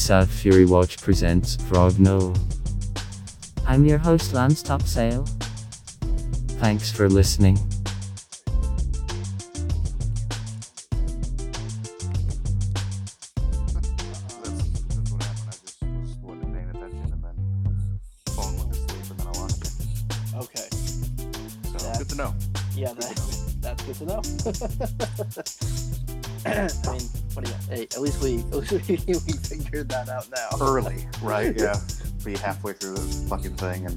This Fury Watch presents Frogno. I'm your host Lance Topsail. Thanks for listening. Figured that out now. Early, right? Yeah. Be halfway through the fucking thing, and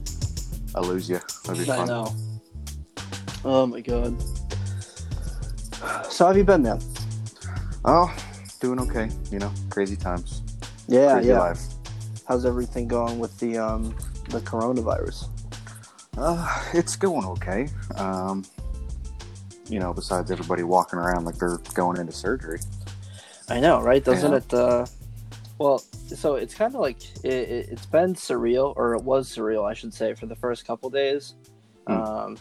I lose you. That'd be I fun. know. Oh my god. So how have you been, man? Oh, doing okay. You know, crazy times. Yeah, crazy yeah. life. How's everything going with the um the coronavirus? Uh, it's going okay. Um, you know, besides everybody walking around like they're going into surgery. I know, right? Doesn't Yeah. it? Uh, well, so it's kind of like it, it, it's been surreal, or it was surreal, I should say, for the first couple days, Hmm. um,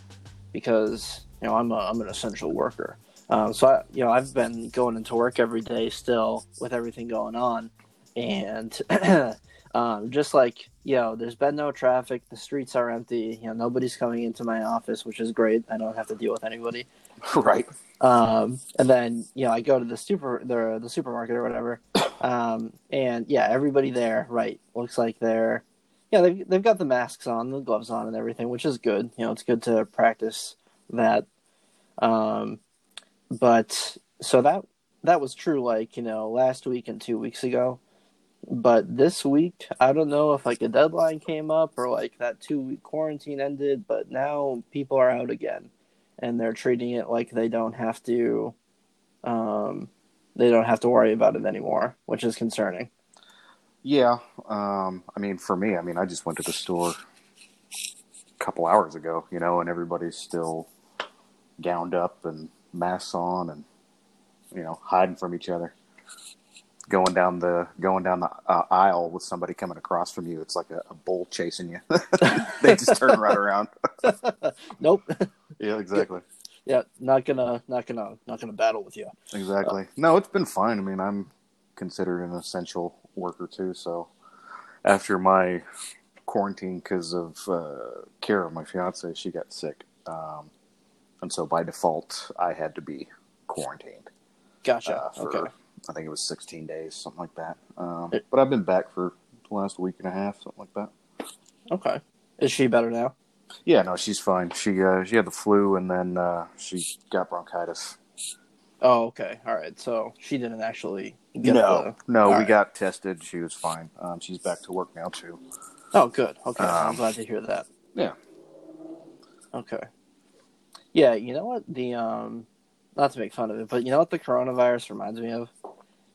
because you know I'm a, I'm an essential worker. Um, so I, you know I've been going into work every day still with everything going on, and um, just like you know, there's been no traffic, the streets are empty. You know, nobody's coming into my office, which is great. I don't have to deal with anybody. right. Um, and then you know I go to the super the the supermarket or whatever, um, and yeah, everybody there, right, looks like they're yeah they've they've got the masks on, the gloves on, and everything, which is good. You know, it's good to practice that. Um, but so that that was true, like you know, last week and two weeks ago. But this week, I don't know if like a deadline came up or like that two week quarantine ended. But now people are out again and they're treating it like they don't have to um they don't have to worry about it anymore which is concerning Yeah. Um, I mean, for me, I mean, I just went to the store a couple hours ago, you know, and everybody's still gowned up and masks on and, you know, hiding from each other. Going down the going down the uh, aisle with somebody coming across from you, it's like a, a bull chasing you. they just turn right around. nope yeah, exactly, yeah not gonna not gonna not gonna battle with you exactly. No, it's been fine. I mean, I'm considered an essential worker too. So after my quarantine because of uh, Kara, my fiance, she got sick, um, and so by default, I had to be quarantined gotcha uh, for okay I think it was 16 days, something like that. Um, It- but I've been back for the last week and a half, something like that. okay is she better now Yeah, no, she's fine. She uh, she had the flu and then uh, she got bronchitis. oh okay all right so she didn't actually get no, the no, all we right. got tested. She was fine. Um, she's back to work now too. oh good okay i'm Um, glad to hear that Yeah. okay yeah you know what the um not to make fun of it but you know what the coronavirus reminds me of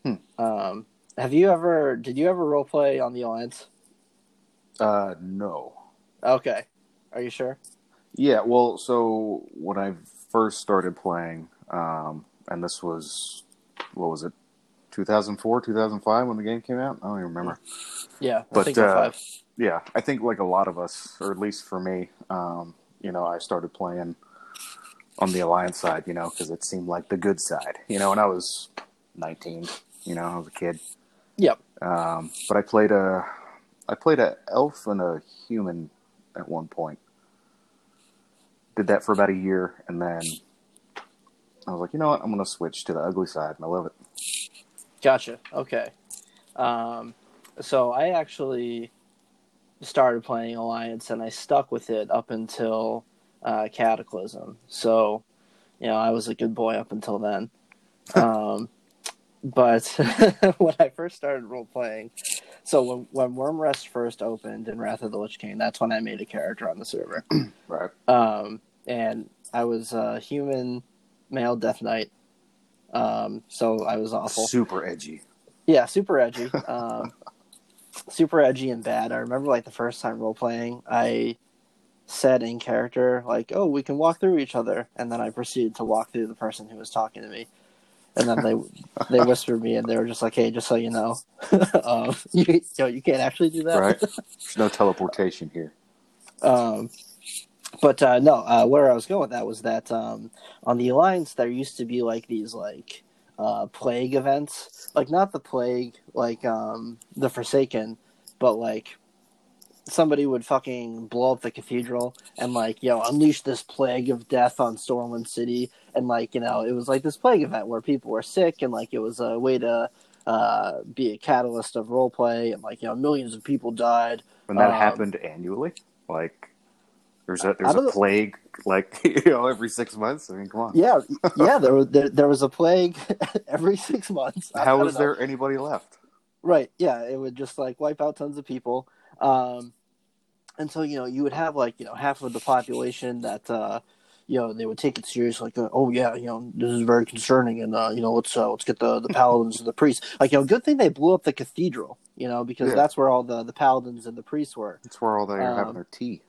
Hmm. um have you ever did you ever role play on the alliance Uh, no. Okay. Are you sure? Yeah, well, so when I first started playing, um, and this was, what was it, 2004, 2005 when the game came out? I don't even remember. Yeah. I But, think uh, five. Yeah, I think like a lot of us, or at least for me, um, you know, I started playing on the Alliance side, you know, because it seemed like the good side, you know, and I was 19, you know, I was a kid. Yep. Um, but I played a, I played a elf and a human at one point. Did that for about a year, and then I was like, you know what, I'm gonna switch to the ugly side, and I love it. Gotcha. Okay. Um, so I actually started playing Alliance and I stuck with it up until uh, Cataclysm. So, you know, I was a good boy up until then. Um, but when I first started role playing, so when, when Wyrmrest first opened in Wrath of the Lich King, that's when I made a character on the server. Right. um, and I was a human male Death Knight. Um, so I was awful. Super edgy. Yeah, super edgy. Um, super edgy and bad. I remember like the first time role playing, I said in character like, "Oh, we can walk through each other," and then I proceeded to walk through the person who was talking to me. And then they they whispered me, and they were just like, "Hey, just so you know, um, you, you know, you can't actually do that." Right. There's no teleportation here. Um, but uh, no, uh, where I was going with that was that um, on the alliance there used to be like these like uh, plague events, like not the plague, like um, the Forsaken, but like somebody would fucking blow up the cathedral and like you know unleash this plague of death on Stormwind City, and like you know it was like this plague event where people were sick, and like it was a way to uh, be a catalyst of role play, and like you know millions of people died. And that Um, happened annually. Like there's a there's a plague like you know every six months. I mean, come on. Yeah, yeah, there was there, there was a plague every six months. How know. there anybody left? Right. Yeah, it would just like wipe out tons of people. Um, and so you know you would have like you know half of the population that uh, you know they would take it serious, like uh, oh yeah, you know this is very concerning, and uh, you know let's uh, let's get the the paladins and the priests. Like you know, good thing they blew up the cathedral, you know, because Yeah. that's where all the the paladins and the priests were. That's where all they Um, having their tea.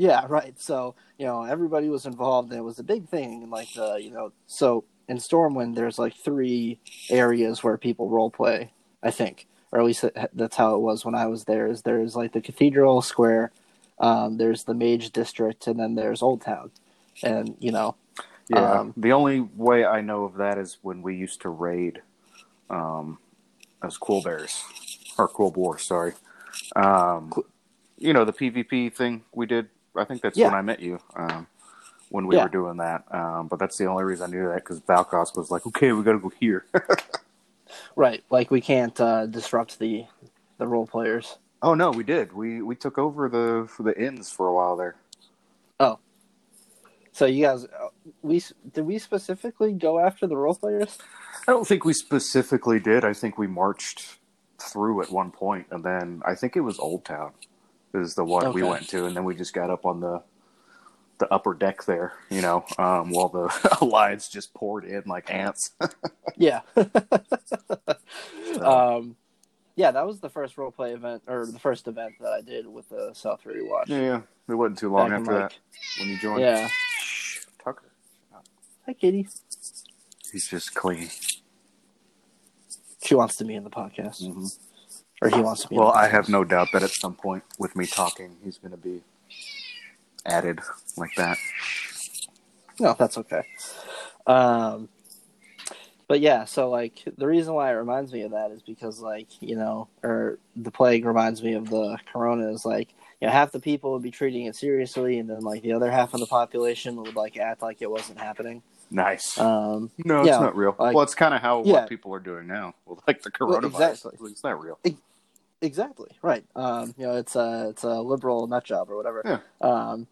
Yeah, right. So you know everybody was involved, and it was a big thing. And like uh, you know, so in Stormwind, there's like three areas where people role play. I think, or at least that's how it was when I was there. Is there's like the Cathedral Square, um, there's the Mage District, and then there's Old Town. And you know, Yeah. um, the only way I know of that is when we used to raid um as cool bears or cool boars, sorry. Um you know, the PvP thing we did. I think that's Yeah. when I met you. Um when we Yeah. were doing that. Um but that's the only reason I knew that cuz Valkos was like, "Okay, we got to go here." right? Like we can't uh, disrupt the the role players. oh no, we did. We we took over the for the inns for a while there. Oh, so you guys, uh, we did we specifically go after the role players? I don't think we specifically did. I think we marched through at one point, and then I think it was Old Town is the one we went to, and then we just got up on the the upper deck there, you know, um, while the alliance just poured in like ants. Yeah. So, um, yeah, that was the first role play event or the first event that I did with the South Fury Watch. yeah, yeah, it wasn't too long Back after that when you joined. Yeah. Tucker, Hi, Kitty. he's just clean. She wants to be in the podcast, hmm or he wants to be. Well, I have no doubt that at some point with me talking, he's going to be added like that. No, that's okay. Um, but yeah, so like the reason why it reminds me of that is because like you know, or the plague reminds me of the corona is like you know half the people would be treating it seriously, and then like the other half of the population would like act like it wasn't happening. Nice. Um, No, it's not real. like- well, it's kind of how Yeah. what people are doing now. Well, like the Well, coronavirus. exactly. It's not real. Exactly right. Um, you know, it's a it's a liberal nut job or whatever. Yeah. Um,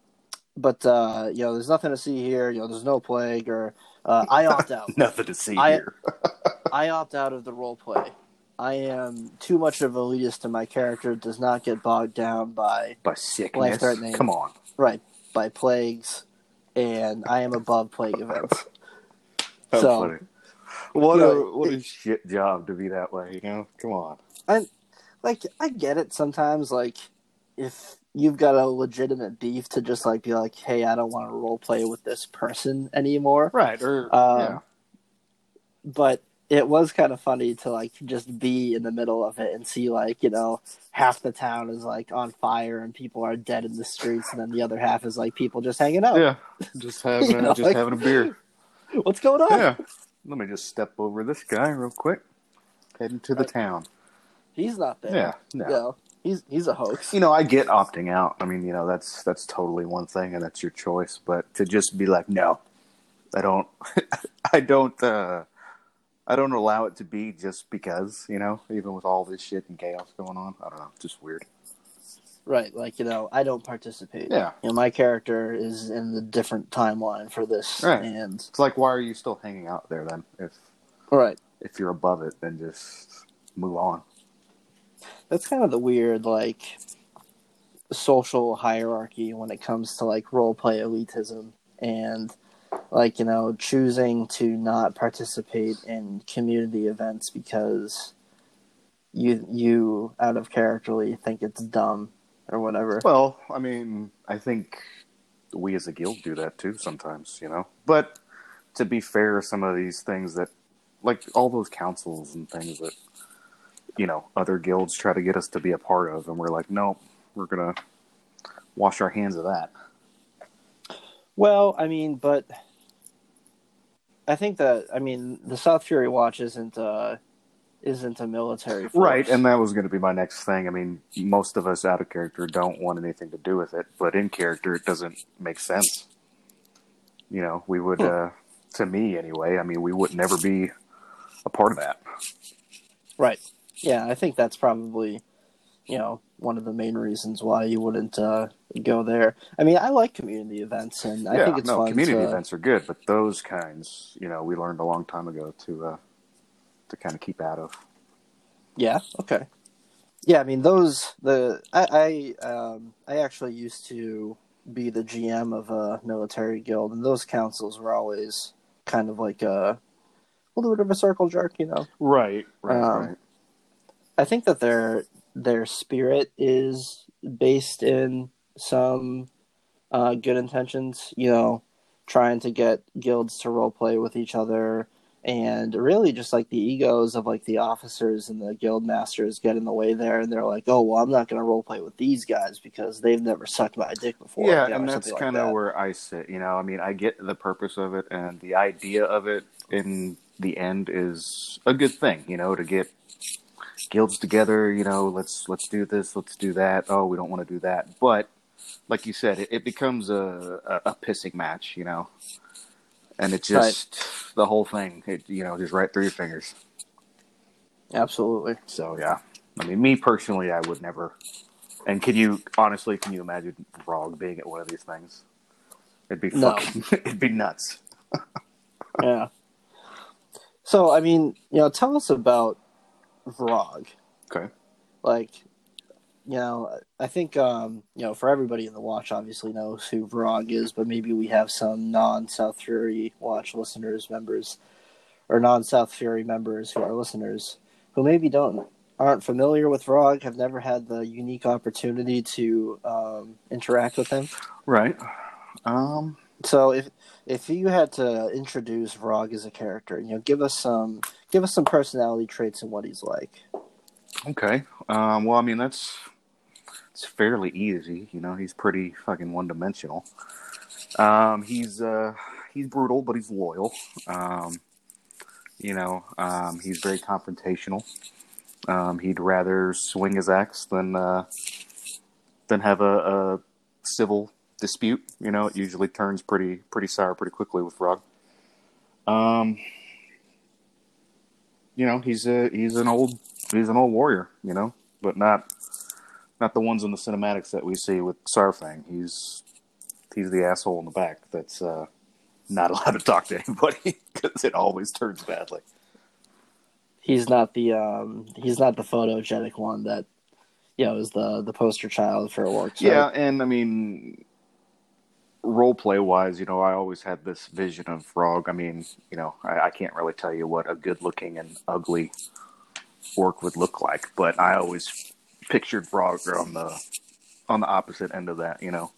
but uh, you know, there's nothing to see here. You know, there's no plague or uh, I opt out. Nothing to see I- here. I opt out of the role play. I am too much of a elitist, and my character does not get bogged down by By sickness. Come on. right by plagues, and I am above plague events. So, funny. What you a what a shit job to be that way. You know. Come on. Like I get it sometimes. Like if you've got a legitimate beef to just like be like, hey, I don't want to role play with this person anymore. Right. Or Um, yeah. but it was kind of funny to like just be in the middle of it and see like you know half the town is like on fire and people are dead in the streets and then the other half is like people just hanging out Yeah. Just having a, know, just like- having a beer. what's going on Yeah. Let me just step over this guy real quick. Heading to the Right. town. He's not there Yeah. No. no he's he's a hoax you know, I get opting out. I mean, you know, that's that's totally one thing, and that's your choice. But to just be like, no, I don't, I don't, uh, I don't allow it to be just because, you know, even with all this shit and chaos going on. I don't know, it's just weird. right like you know i don't participate Yeah, you know my character is in the different timeline for this Right. and it's like, why are you still hanging out there then? If right if you're above it, then just move on. That's kind of the weird like social hierarchy when it comes to like role play elitism and like you know choosing to not participate in community events because you you out of characterly think it's dumb or whatever Well, I mean, I think we as a guild do that too sometimes, you know. But to be fair, some of these things that, like all those councils and things that, you know, other guilds try to get us to be a part of, and we're like, no, we're gonna wash our hands of that. well i mean but I think that I mean the South Fury Watch isn't uh isn't a military force. Right, and that was going to be my next thing. I mean, most of us out of character don't want anything to do with it, but in character, it doesn't make sense. You know, we would, Hmm. uh, to me anyway. I mean, we would never be a part of that. right. Yeah, I think that's probably you know one of the main reasons why you wouldn't uh, go there. I mean, I like community events, and I yeah, think it's no, fun community to, events are good, but those kinds, you know, we learned a long time ago to uh, to kind of keep out of. Yeah. Okay. Yeah, I mean those the I I um I actually used to be the GM of a military guild, and those councils were always kind of like a a little bit of a circle jerk, you know. Right, right, Um, right. I think that their their spirit is based in some uh, good intentions, you know, trying to get guilds to role play with each other, and really just like the egos of like the officers and the guild masters get in the way there, and they're like, oh well, I'm not going to role play with these guys because they've never sucked my dick before. Yeah, you know, and that's like kind of that. where I sit. You know, I mean, I get the purpose of it, and the idea of it in the end is a good thing. You know, to get guilds together. You know, let's let's do this, let's do that. Oh, we don't want to do that, but like you said, it, it becomes a, a a pissing match. You know, and it just the whole thing. It you know just right through your fingers. absolutely. So yeah, I mean, me personally, I would never. And can you honestly, can you imagine Rog being at one of these things? It'd be No. fucking, it'd be nuts. yeah. So I mean, you know, tell us about Vrog. Okay. like you know i think um you know for everybody in the watch obviously knows who vrog is but maybe we have some non-south fury watch listeners members or non-south fury members who are listeners who maybe don't aren't familiar with vrog have never had the unique opportunity to um, interact with him Right. Um. So if if you had to introduce vrog as a character you know give us some give us some personality traits and what he's like Okay. Um. Well, I mean, that's it's fairly easy. You know, he's pretty fucking one dimensional. Um. He's uh. He's brutal, but he's loyal. Um. You know. Um. He's very confrontational. Um. He'd rather swing his axe than uh. Than have a, a civil dispute. You know, it usually turns pretty pretty sour pretty quickly with Vrog. Um. You know, he's a he's an old he's an old warrior, you know, but not not the ones in the cinematics that we see with Saurfang. He's he's the asshole in the back that's uh, not allowed to talk to anybody because it always turns badly. he's not the um he's not the photogenic one that you know is the the poster child for orcs. Yeah, right? and I mean, role play wise, you know, I always had this vision of Vrog. I mean, you know, I, I can't really tell you what a good looking and ugly orc would look like, but I always pictured Vrog on the on the opposite end of that. You know,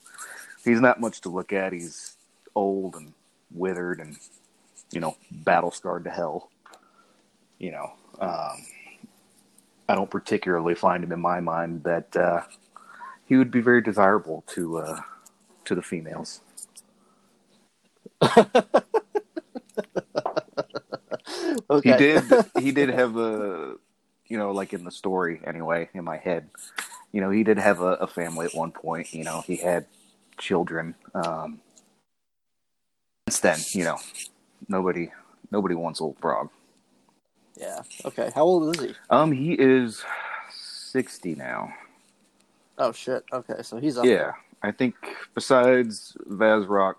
he's not much to look at. He's old and withered and you know battle scarred to hell. You know, um, I don't particularly find him in my mind that uh, he would be very desirable to uh, to the females. okay. He did he did have a you know like in the story anyway in my head. You know, he did have a, a family at one point. You know, he had children. Um, since then, you know, nobody nobody wants old Vrog. Yeah. Okay. How old is he? Um, he is sixty now. Oh shit. Okay, so he's up Yeah, there. I think besides Vazrock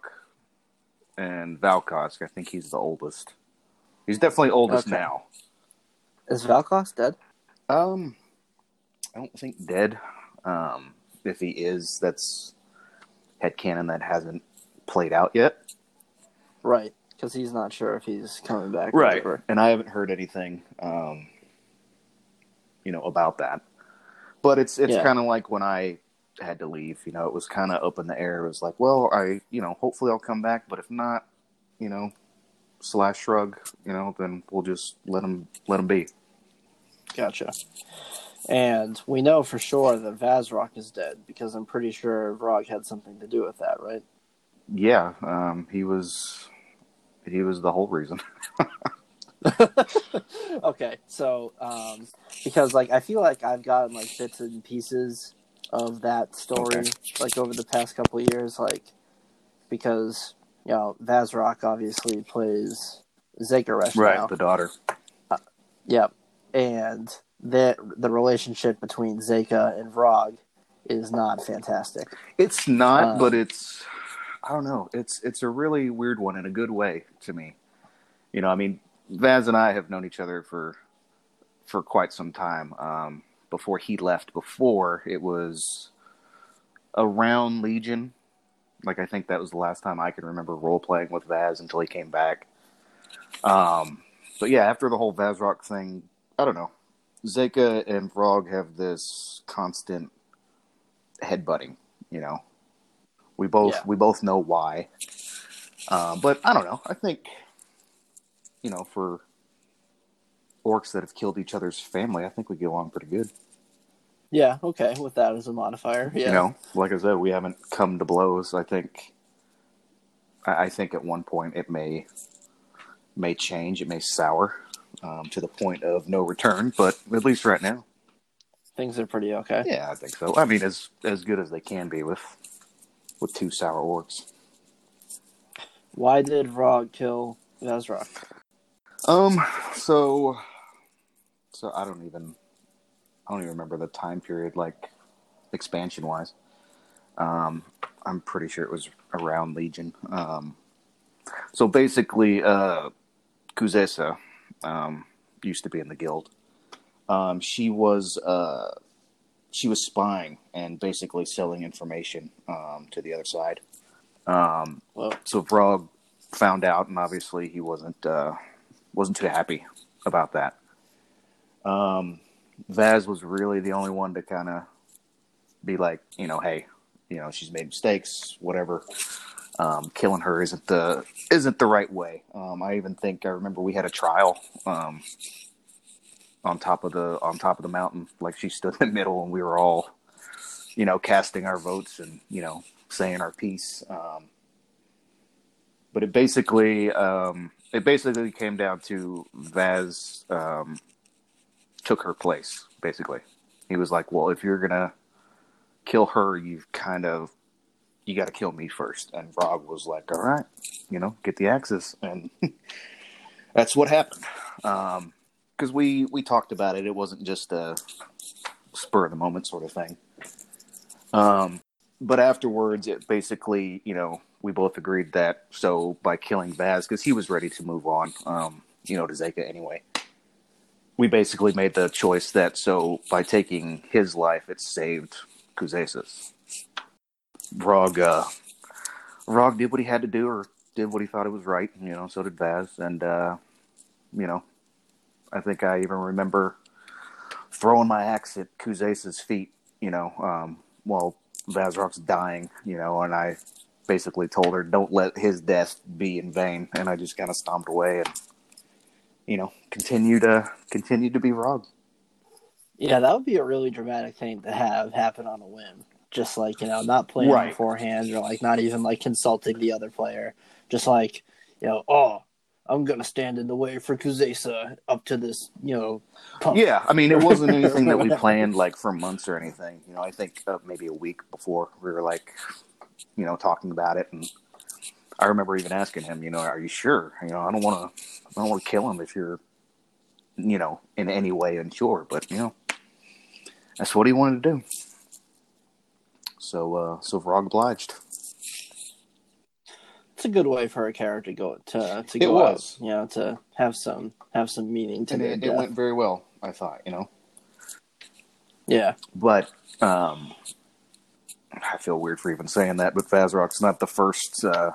and Valkosk, I think he's the oldest. He's definitely oldest Okay. now. Is Valkos dead? Um, I don't think dead. Um, if he is, that's head headcanon that hasn't played out yet. Right. Because he's not sure if he's coming back. whatever. And I haven't heard anything, um, you know, about that. But it's it's Yeah. kind of like when I had to leave. You know, it was kind of up in the air. It was like, well, I, you know, hopefully I'll come back, but if not, you know, slash shrug, you know, then we'll just let him let him be. Gotcha. And we know for sure that Vazrock is dead because I'm pretty sure Vrog had something to do with that, right? Yeah, um, he was he was the whole reason. okay, so um, because like I feel like I've gotten like bits and pieces of that story Okay. like over the past couple of years, like because you know Vazrock obviously plays Zakeresh now. the daughter. Yep, and that the relationship between Zeka and Vrog is not fantastic. It's not, Um, but it's I don't know. It's it's a really weird one in a good way to me. You know, I mean, Vaz and I have known each other for for quite some time. Um, before he left, before it was around Legion. Like I think that was the last time I can remember role playing with Vaz until he came back. Um, but yeah, after the whole Vazrock thing, I don't know. Zeka and Vrog have this constant headbutting. You know, we both Yeah. we both know why. Um, but I don't know. I think you know for orcs that have killed each other's family, I think we get along pretty good. Yeah, okay, with that as a modifier. Yeah, You know, like I said, we haven't come to blows. I think. I I think at one point it may may change. It may sour um, to the point of no return. But at least right now, things are pretty okay. yeah, I think so. I mean, as as good as they can be with with two sour orcs. Why did Vrog kill Vazrock? Um. So. So I don't even. I don't even remember the time period, like expansion wise. Um, I'm pretty sure it was around Legion. Um, so basically, uh, Kuzesa um, used to be in the guild. Um, she was uh, she was spying and basically selling information um, to the other side. Um, Well, so Vrog found out, and obviously he wasn't uh, wasn't too happy about that. Um, Vaz was really the only one to kind of be like, you know, hey, you know, she's made mistakes, whatever. Um, killing her isn't the isn't the right way. Um, I even think I remember we had a trial um, on top of the on top of the mountain. Like she stood in the middle, and we were all, you know, casting our votes and you know saying our piece. Um, but it basically um, it basically came down to Vaz um, took her place. Basically, he was like, "Well, if you're gonna kill her, you've kind of you got to kill me first. And Vrog was like, "All right, you know, get the axes," and that's what happened. Because we we talked about it. It wasn't just a spur of the moment sort of thing. Um, but afterwards, it basically, you know, we both agreed that so by killing Vaz, because he was ready to move on, um, you know, to Zeka anyway. We basically made the choice that so by taking his life, it saved Kuzesis. Rog, uh, Rog did what he had to do, or did what he thought it was right. You know, so did Vaz, and uh, you know, I think I even remember throwing my axe at Kuzesis' feet. You know, um, while Vazrock's dying. You know, and I basically told her, "Don't let his death be in vain." And I just kind of stomped away and, you know, continue to continue to be wrong. yeah, that would be a really dramatic thing to have happen on a whim. Just like you know, not playing Right. beforehand, or like not even like consulting the other player. Just like you know, oh, I'm gonna stand in the way for Kuzesa up to this, you know, pump. Yeah, I mean, it wasn't anything that we planned like for months or anything. You know, I think uh, maybe a week before we were like, you know, talking about it, and I remember even asking him, you know, are you sure? You know, I don't want to, I don't want to kill him if you're, you know, in any way unsure. But you know, that's what he wanted to do. So, uh, so Vrog obliged. It's a good way for a character to go to to It go was. out, you know, to have some have some meaning to and their it, it went very well. I thought, you know, Yeah, but um, I feel weird for even saying that. But Vazrock's not the first uh,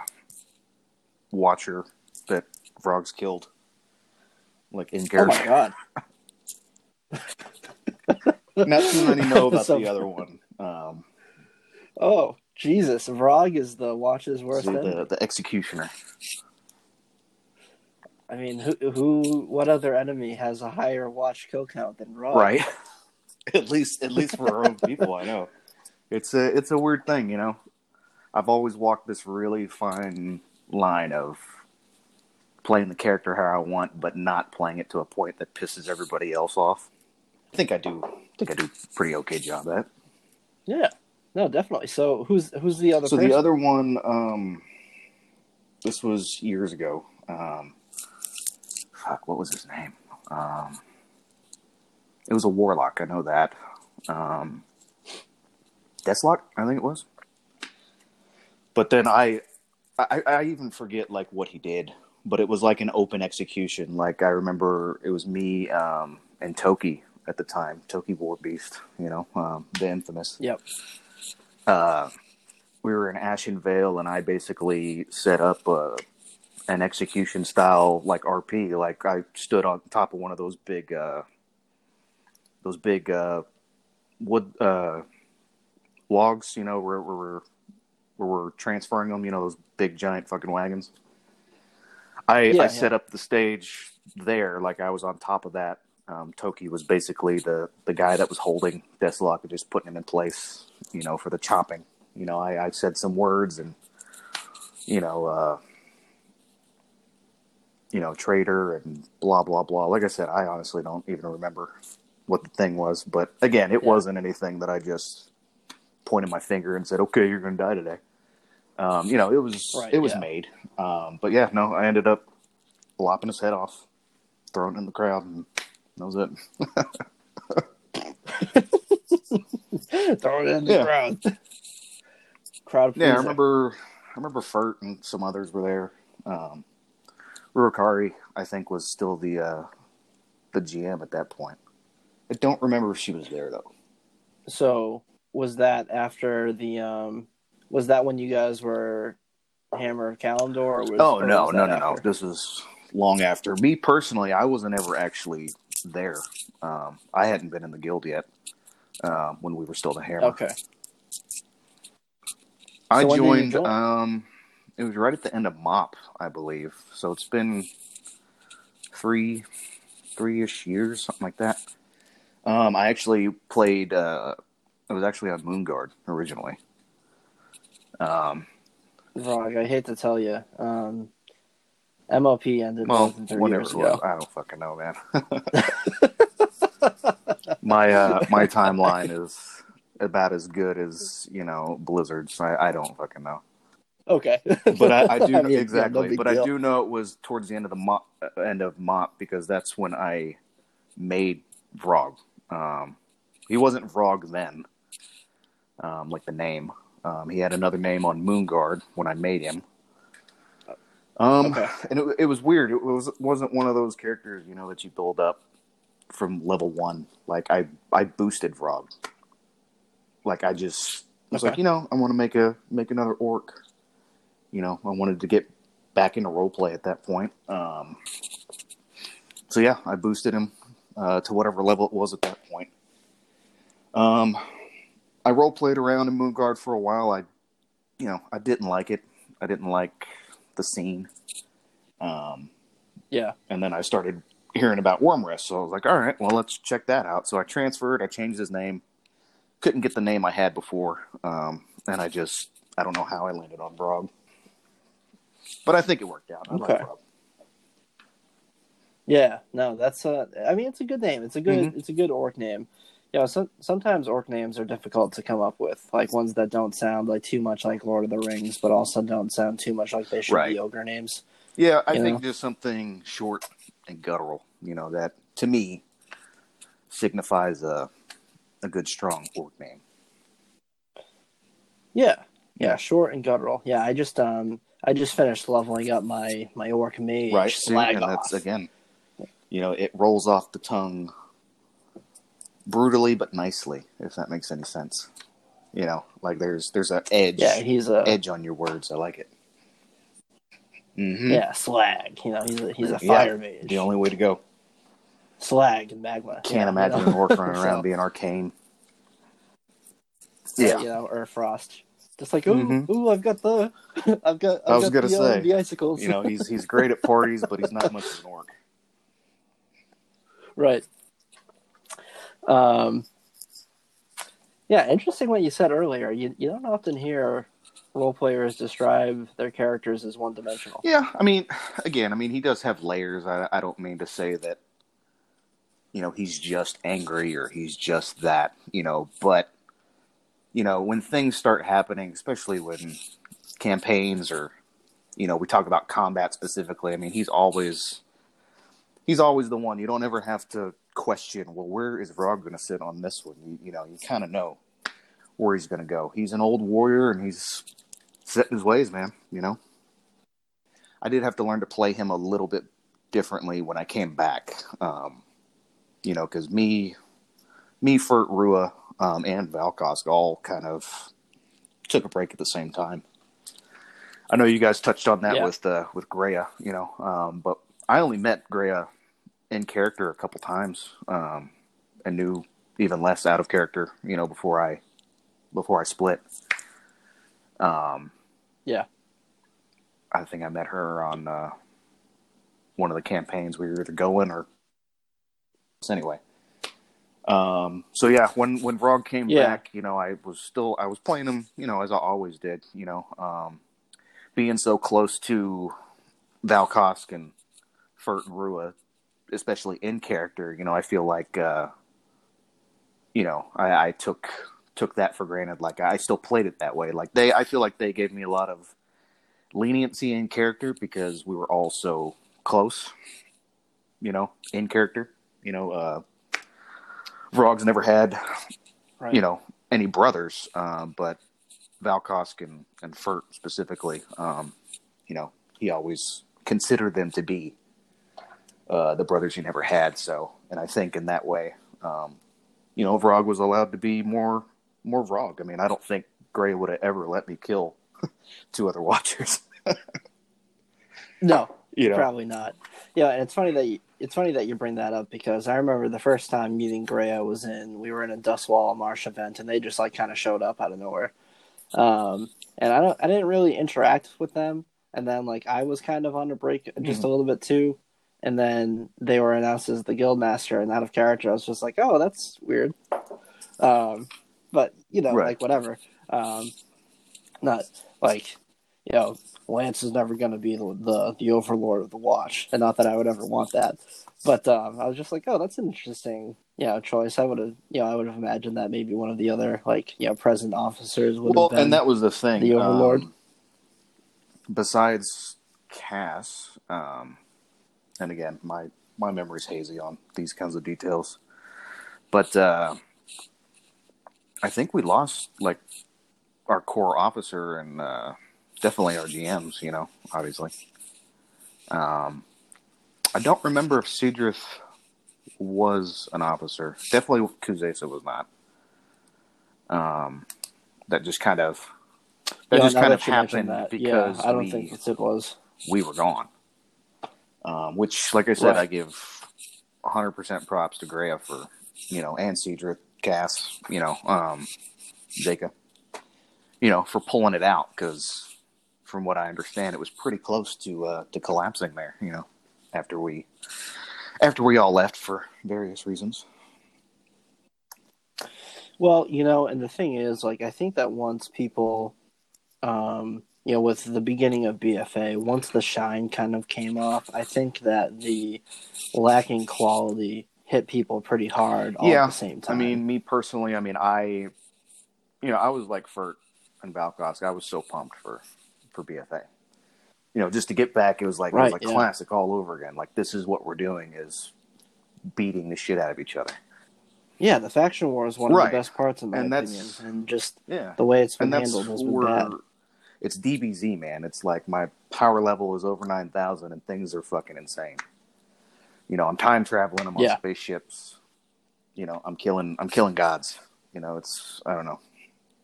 watcher that Vrog's killed, like in Oh my god. not too many know about So- the other one. Um, Oh Jesus, Vrog is the watch's worst the, enemy. the the executioner. I mean, who who what other enemy has a higher watch kill count than Vrog? right at least at least for our own people i know it's a it's a weird thing you know i've always walked this really fine line of playing the character how I want, but not playing it to a point that pisses everybody else off. I think I do. I think I do a pretty okay job at. Yeah. No, definitely. So who's who's the other? So person? the other one, um, this was years ago. Um, fuck, what was his name? Um, it was a warlock. I know that. Um, Deathlock, I think it was. But then I, I, I even forget like what he did. But it was like an open execution. Like I remember, it was me um, and Toki at the time. Toki War Beast, you know, um, the infamous Yep. uh, we were in Ashenvale, and I basically set up uh, an execution style like RP. Like I stood on top of one of those big, uh, those big uh, wood uh, logs. You know, where, where we're where we're transferring them. You know, those big giant fucking wagons. I Yeah, I set up the stage there, like I was on top of that. Um, Toki was basically the the guy that was holding Deathlock and just putting him in place, you know, for the chopping. You know, I, I said some words and, you know, uh, you know, traitor and blah blah blah. Like I said, I honestly don't even remember what the thing was, but again, it Yeah. wasn't anything that I just pointed my finger and said, "Okay, you're going to die today." Um, you know, it was Right, it was yeah. made. Um, but yeah, no, I ended up lopping his head off, throwing it in the crowd, and that was it. Throw it in the Yeah. crowd. crowd. Yeah, I remember. I remember Furt and some others were there. Um, Urukari, I think, was still the uh, the GM at that point. I don't remember if she was there though. So was that after the um? Was that when you guys were Hammer of Kalimdor? Or was, Oh or no, was no, no, no! This is long after. Me personally, I wasn't ever actually there. Um, I hadn't been in the guild yet um, when we were still the Hammer. Okay. I So when did you joined. join? Um, it was right at the end of MOP, I believe. So it's been three, three-ish years, something like that. Um, I actually played. Uh, I was actually on Moonguard originally. Um, Vrog, I hate to tell you, um, MOP ended well, more than three whatever years it was, ago. I don't fucking know, man. my uh, my timeline is about as good as you know Blizzard's. I, I don't fucking know. Okay, but I, I do mean, yeah, exactly. no but I do know it was towards the end of the mop, uh, end of mop because that's when I made Vrog. Um, he wasn't Vrog then, um, like the name. Um, he had another name on Moonguard when I made him. Um, Okay. and it, it was weird. It was wasn't one of those characters you know that you build up from level one. Like I I boosted Vrog. Like I just I was Okay. like you know I want to make a make another orc you know, I wanted to get back into roleplay at that point. Um, so yeah, I boosted him uh, to whatever level it was at that point. Um, I role played around in Moonguard for a while. I, you know, I didn't like it. I didn't like the scene. Um, yeah, and then I started hearing about Wyrmrest, so I was like, all right, well, let's check that out. So I transferred. I changed his name. Couldn't get the name I had before, um, and I just I don't know how I landed on Vrog, but I think it worked out. I like Okay. Vrog. yeah. No, that's a. I mean, it's a good name. It's a good. Mm-hmm. It's a good orc name. You know, sometimes orc names are difficult to come up with, like ones that don't sound like too much like Lord of the Rings, but also don't sound too much like they should Right. be ogre names. Yeah, I think know? just something short and guttural. You know that to me signifies a a good strong orc name. Yeah, yeah, Yeah. short and guttural. Yeah, I just um I just finished leveling up my my orc mage right? Slag and that's again, you know, it rolls off the tongue brutally but nicely, if that makes any sense. You know, like there's there's an edge Yeah, he's a edge on your words. I like it. hmm yeah slag. You know, he's a he's a Yeah, fire mage. The only way to go. slag and magma. Can't yeah, imagine you know? an orc running around So, being arcane. yeah, Yeah. you know, or frost. Just like ooh, Mhm. ooh, I've got the, I've got, I've I was got gonna the, uh, say, the icicles. You know, he's he's great at parties, but he's not much of an orc. right. Um. Yeah, interesting what you said earlier. You you don't often hear role players describe their characters as one dimensional. Yeah, I mean, again, I mean, he does have layers. I, I don't mean to say that, you know, he's just angry or he's just that, you know, but, you know, when things start happening, especially when campaigns or, you know, we talk about combat specifically, I mean, he's always, he's always the one. You don't ever have to question, well, where is Vrog going to sit on this one? You, you know, you kind of know where he's going to go. He's an old warrior and he's set in his ways, man, you know? I did have to learn to play him a little bit differently when I came back. Um, you know, because me, me, Fert, Rua, um, and Valkosk all kind of took a break at the same time. I know you guys touched on that Yeah. with uh, with Greya, you know, um, but I only met Greya in character a couple times, um, and knew even less out of character, you know, before I before I split. Um, Yeah. I think I met her on uh, one of the campaigns we were either going or anyway. Um, so yeah, when when Vrog came Yeah. back, you know, I was still I was playing him, you know, as I always did, you know, um, being so close to Valkosk and Fert and Rua, especially in character, you know, I feel like uh, you know, I, I took took that for granted. Like I still played it that way. Like they I feel like they gave me a lot of leniency in character because we were all so close, you know, in character. You know, uh Vrog's never had, Right. you know, any brothers, um, but Valkosk and, and Fert specifically, um, you know, he always considered them to be uh, the brothers he never had. So, and I think in that way, um, you know, Vrog was allowed to be more more Vrog. I mean, I don't think Gray would have ever let me kill two other Watchers. No, you know, probably not. Yeah, and it's funny that you, it's funny that you bring that up because I remember the first time meeting Gray. I was in we were in a Dustwallow Marsh event and they just like kind of showed up out of nowhere. Um, and I don't I didn't really interact with them and then like I was kind of on a break just a little bit too. And then they were announced as the guild master and out of character. I was just like, oh, that's weird. Um, but you know, Right. like whatever. Um, not like you know, Lance is never going to be the, the the overlord of the watch, and not that I would ever want that. But um, I was just like, oh, that's an interesting, you know, choice. I would have, you know, I would have imagined that maybe one of the other like you know present officers would well, have been. and that was the thing. the Overlord. um, besides Cass, um, and again, my my memory's hazy on these kinds of details, but uh, I think we lost like our core officer and uh, definitely our GMs. You know, obviously. Um, I don't remember if Seedrith was an officer. Definitely Kuzesa was not. Um, that just kind of that Yeah, just kind of happened because yeah, I don't we, think it was. we were gone. Um, which, like I said, Right. I give 100% props to Greya for, you know, and Cedric, Cass, you know, um, Jacob, you know, for pulling it out because, from what I understand, it was pretty close to uh, to collapsing there. You know, after we after we all left for various reasons. Well, you know, and the thing is, like, I think that once people, um, you know, with the beginning of BFA, once the shine kind of came off, I think that the lacking quality hit people pretty hard all Yeah, at the same time. I mean, me personally, I mean, I, you know, I was like for and Valkosk, I was so pumped for for BFA. You know, just to get back, it was like it was like yeah. classic all over again. Like this is what we're doing is beating the shit out of each other. yeah, the faction war is one of the best parts, in my And opinion, that's- and just Yeah, the way it's been and handled has been bad. It's DBZ, man. It's like my power level is over nine thousand, and things are fucking insane. You know, I'm time traveling. I'm on Yeah. spaceships. You know, I'm killing. I'm killing gods. You know, it's I don't know.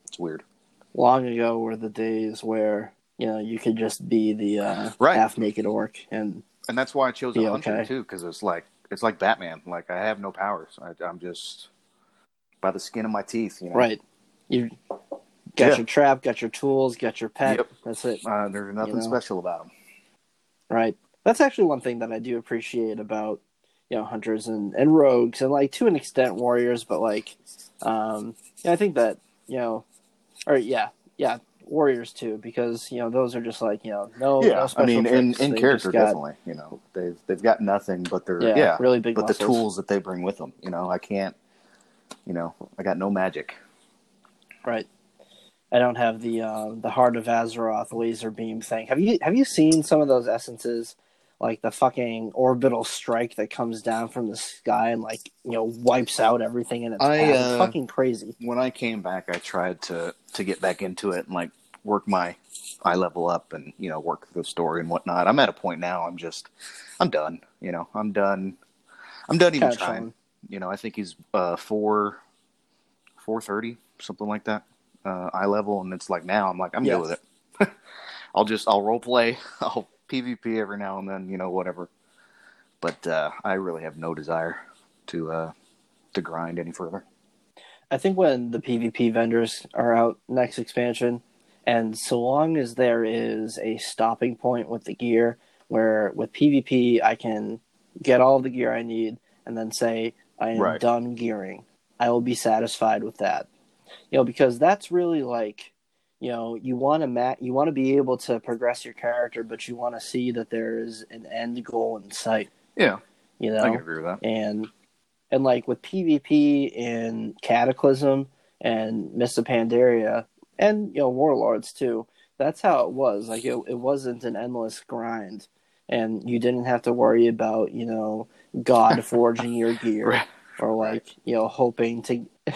It's weird. Long ago were the days where you know you could just be the uh, Right. half naked orc, and and that's why I chose a hunter okay. too, because it's like it's like Batman. Like I have no powers. I, I'm just by the skin of my teeth. You know, right, you got Yeah. your trap, got your tools, got your pet. Yep. That's it. Uh, there's nothing You know. special about them. Right. That's actually one thing that I do appreciate about you know hunters and, and rogues and like to an extent warriors, but like um yeah, I think that you know or yeah yeah warriors too, because you know those are just like you know no. no yeah, I mean, in, in character, got- definitely. You know, they've they've got nothing but their Yeah, yeah, really big but the tools that they bring with them. You know, I can't. You know, I got no magic. Right. I don't have the uh, the Heart of Azeroth laser beam thing. Have you have you seen some of those essences, like the fucking orbital strike that comes down from the sky and like you know wipes out everything in its I, path? It's uh, fucking crazy. When I came back, I tried to to get back into it and like work my eye level up and you know work the story and whatnot. I'm at a point now. I'm just, I'm done. You know, I'm done. I'm done even trying. You know, I think he's uh four, four thirty, something like that, uh, eye level, and it's like now I'm like I'm Yeah. good with it. I'll just I'll role play, I'll PvP every now and then, you know, whatever. But uh, I really have no desire to uh, to grind any further. I think when the PvP vendors are out next expansion, and so long as there is a stopping point with the gear, where with PvP I can get all the gear I need and then say I am Right. done gearing, I will be satisfied with that. You know, because that's really like, you know, you want to ma- you want to be able to progress your character, but you want to see that there is an end goal in sight. Yeah, You know, I can agree with that. and and like with PvP in Cataclysm and of Pandaria and you know Warlords too. That's how it was. Like it, it wasn't an endless grind, and you didn't have to worry about you know God forging your gear Right. or like you know hoping to.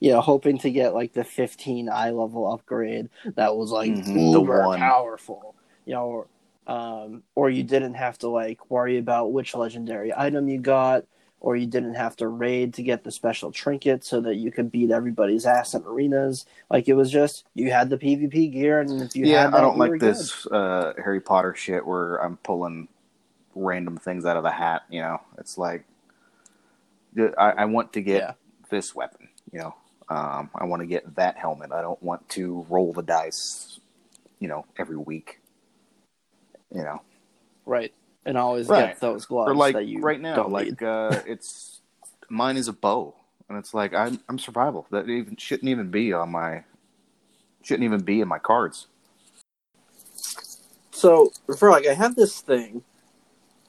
You know, hoping to get like the 15 eye level upgrade that was like Mhm, the uber one. powerful. You know, um, or you didn't have to like worry about which legendary item you got, or you didn't have to raid to get the special trinket so that you could beat everybody's ass in arenas. Like it was just you had the PvP gear, and if you yeah, had that, I don't you like this uh, Harry Potter shit where I'm pulling random things out of the hat. You know, it's like I, I want to get Yeah. this weapon. You know, um, I want to get that helmet. I don't want to roll the dice. You know, every week. You know, right, and always Right. get those gloves or like that you right now, don't like need. uh, it's mine is a bow, and it's like I'm I'm survival. That even shouldn't even be on my shouldn't even be in my cards. So, Vrog, I have this thing,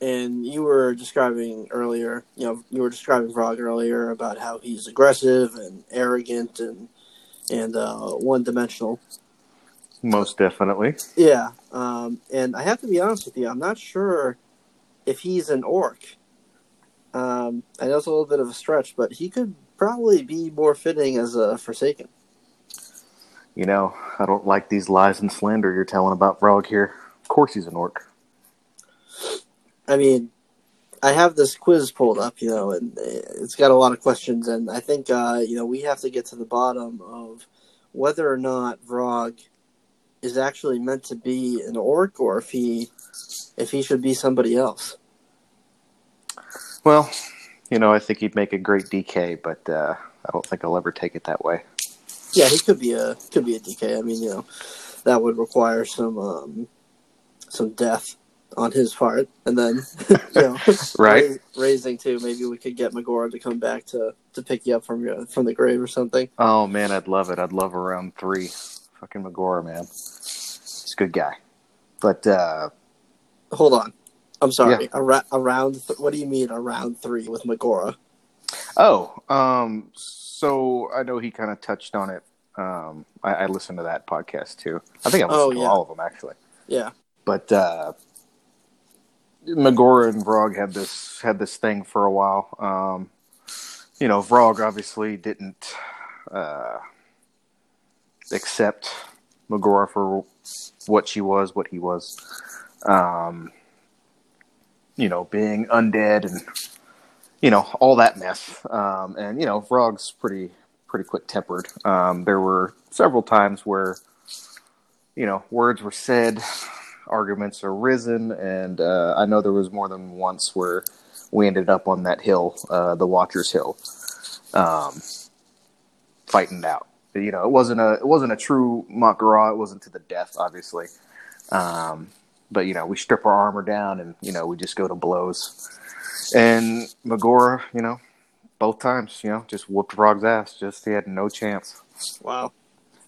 and you were describing earlier, you know, you were describing Vrog earlier about how he's aggressive and arrogant and and uh, one dimensional. Most definitely. Yeah, um, and I have to be honest with you, I'm not sure if he's an orc. Um, I know it's a little bit of a stretch, but he could probably be more fitting as a Forsaken. You know, I don't like these lies and slander you're telling about Vrog here. Of course he's an orc. I mean, I have this quiz pulled up, you know, and it's got a lot of questions, and I think, uh, you know, we have to get to the bottom of whether or not Vrog is actually meant to be an orc, or if he, if he should be somebody else. Well, you know, I think he'd make a great DK, but uh, I don't think I'll ever take it that way. Yeah, he could be a could be a DK. I mean, you know, that would require some um, some death on his part, and then you know, Right. raising too. Maybe we could get Megora to come back to to pick you up from your from the grave or something. Oh man, I'd love it. I'd love around three. Fucking Megora, man. He's a good guy. But uh Hold on. I'm sorry. Ara- around. Th- what do you mean around three with Megora? oh, um so I know he kind of touched on it. Um I, I listened to that podcast too. I think I listened Oh, to yeah. all of them actually. Yeah. But uh Magora and Vrog had this had this thing for a while. Um you know, Vrog obviously didn't uh accept Magora for what she was, what he was. Um you know, being undead and you know, all that mess. Um and you know, Vrog's pretty pretty quick tempered. Um there were several times where you know, words were said, arguments arisen, and uh, I know there was more than once where we ended up on that hill, uh, the Watchers Hill, um, fighting it out. You know, it wasn't a it wasn't a true Mak'gora. It wasn't to the death, obviously. Um, but you know, we strip our armor down, and you know, we just go to blows. And Magora, you know, both times, you know, just whooped Vrog's ass. Just he had no chance. Wow.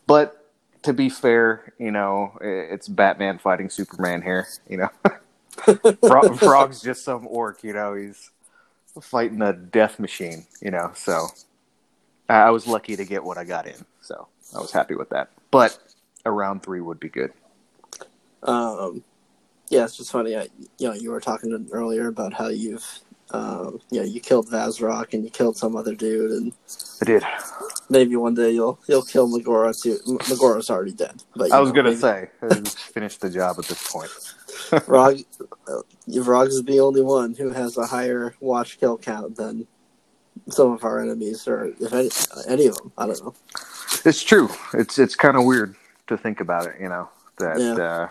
But to be fair, you know, it's Batman fighting Superman here. You know, Vrog, Vrog's just some orc. You know, he's fighting a death machine. You know, so I I was lucky to get what I got in. So I was happy with that. But a round three would be good. Um, yeah, it's just funny. I, you know, you were talking earlier about how you've, um, you know, you killed Vazrock and you killed some other dude, and I did. maybe one day you'll you'll kill Megora too. Already dead. But I was know, gonna maybe- say finish the job at this point. Rog, uh, Rog is the only one who has a higher watch kill count than some of our enemies, or if any, any of them. I don't know. It's true. It's it's kind of weird to think about it. You know that Yeah. uh,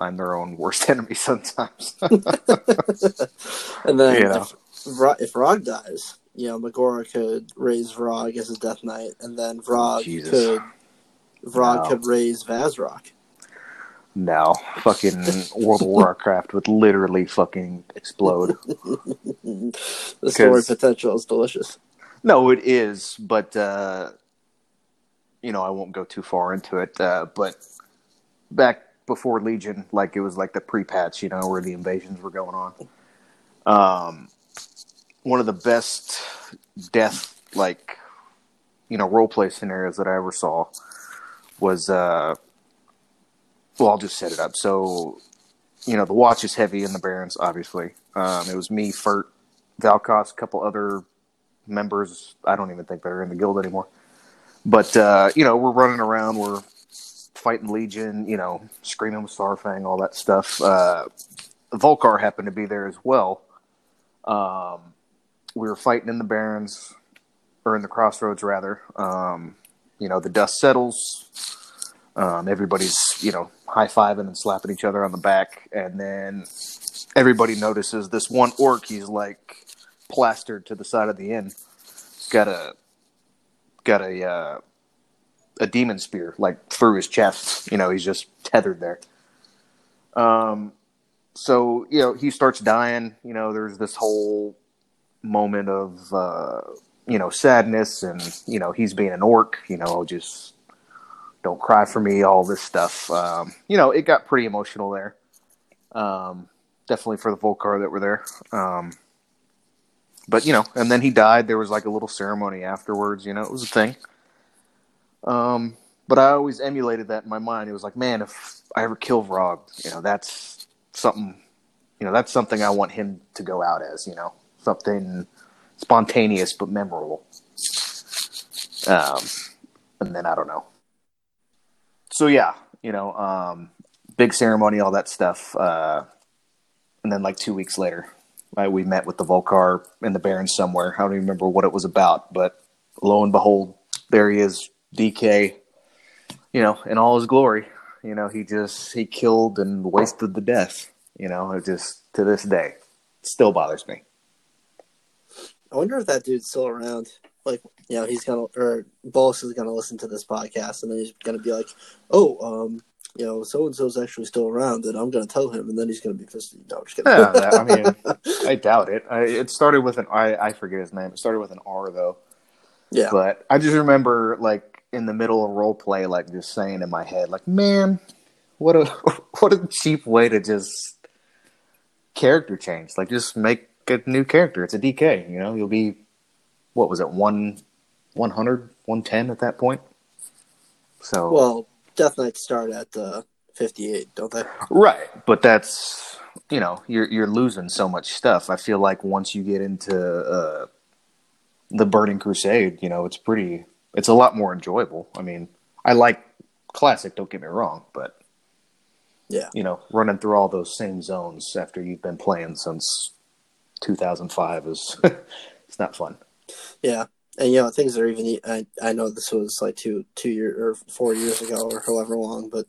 I'm their own worst enemy sometimes. and then You know. if, if Rog dies, you know, Megora could raise Vrog as a Death Knight, and then Vrog Jesus. could Vrog No. could raise Vazrock. no, fucking World of Warcraft would literally fucking explode. the story potential is delicious. No, it is, but uh, you know I won't go too far into it. Uh, but back before Legion, like it was like the pre-patch, you know, where the invasions were going on. Um, one of the best death, like you know, role play scenarios that I ever saw was. Uh, well, I'll just set it up. So, you know, the watch is heavy in the Barrens, obviously. Um, it was me, Fert, Valkos, a couple other members. I don't even think they're in the guild anymore. But uh, you know, we're running around, we're fighting Legion, you know, screaming with Saurfang, all that stuff. Uh, Volcar happened to be there as well. Um, we were fighting in the Barrens, or in the Crossroads rather. Um, you know, the dust settles. Um, everybody's you know high fiving and slapping each other on the back, and then everybody notices this one orc. He's like plastered to the side of the inn. Got a got a uh, a demon spear like through his chest. You know, he's just tethered there. Um, so you know he starts dying. You know, there's this whole moment of uh, you know sadness, and you know he's being an orc. You know, just don't cry for me. All this stuff. Um, you know, it got pretty emotional there. Um, definitely for the Volcar that were there. Um, but you know, and then he died. There was like a little ceremony afterwards. You know, it was a thing. Um, but I always emulated that in my mind. It was like, man, if I ever kill Vrog, you know, that's something. You know, that's something I want him to go out as. You know, something spontaneous but memorable. Um, and then I don't know. So yeah, you know, um, big ceremony, all that stuff. Uh, and then like two weeks later, right, we met with the Volcar in the Barrens somewhere. I don't even remember what it was about, but lo and behold, there he is, DK. You know, in all his glory. You know, he just he killed and wasted the death. You know, it just to this day still bothers me. I wonder if that dude's still around. Like, you know, he's gonna or Bolus is gonna listen to this podcast, and then he's gonna be like, "Oh, um, you know, so and so's actually still around," and I'm gonna tell him, and then he's gonna be pissed. No, I'm just kidding. Yeah, that- I mean, I doubt it. I, it started with an I. I forget his name. It started with an R though. yeah, But I just remember, like in the middle of role play, like just saying in my head, like, "Man, what a what a cheap way to just character change. Like, just make a new character. It's a DK. You know, you'll be what was it one 100, 110 at that point. So Well, Death Knights start at uh, 58, don't they? Right, but that's you know you're you're losing so much stuff. I feel like once you get into uh, the Burning Crusade, you know it's pretty. It's a lot more enjoyable. I mean, I like classic. Don't get me wrong, but Yeah. you know, running through all those same zones after you've been playing since 2005 is it's not fun. Yeah, and you know things are even. I I know this was like two two year or four years ago or however long, but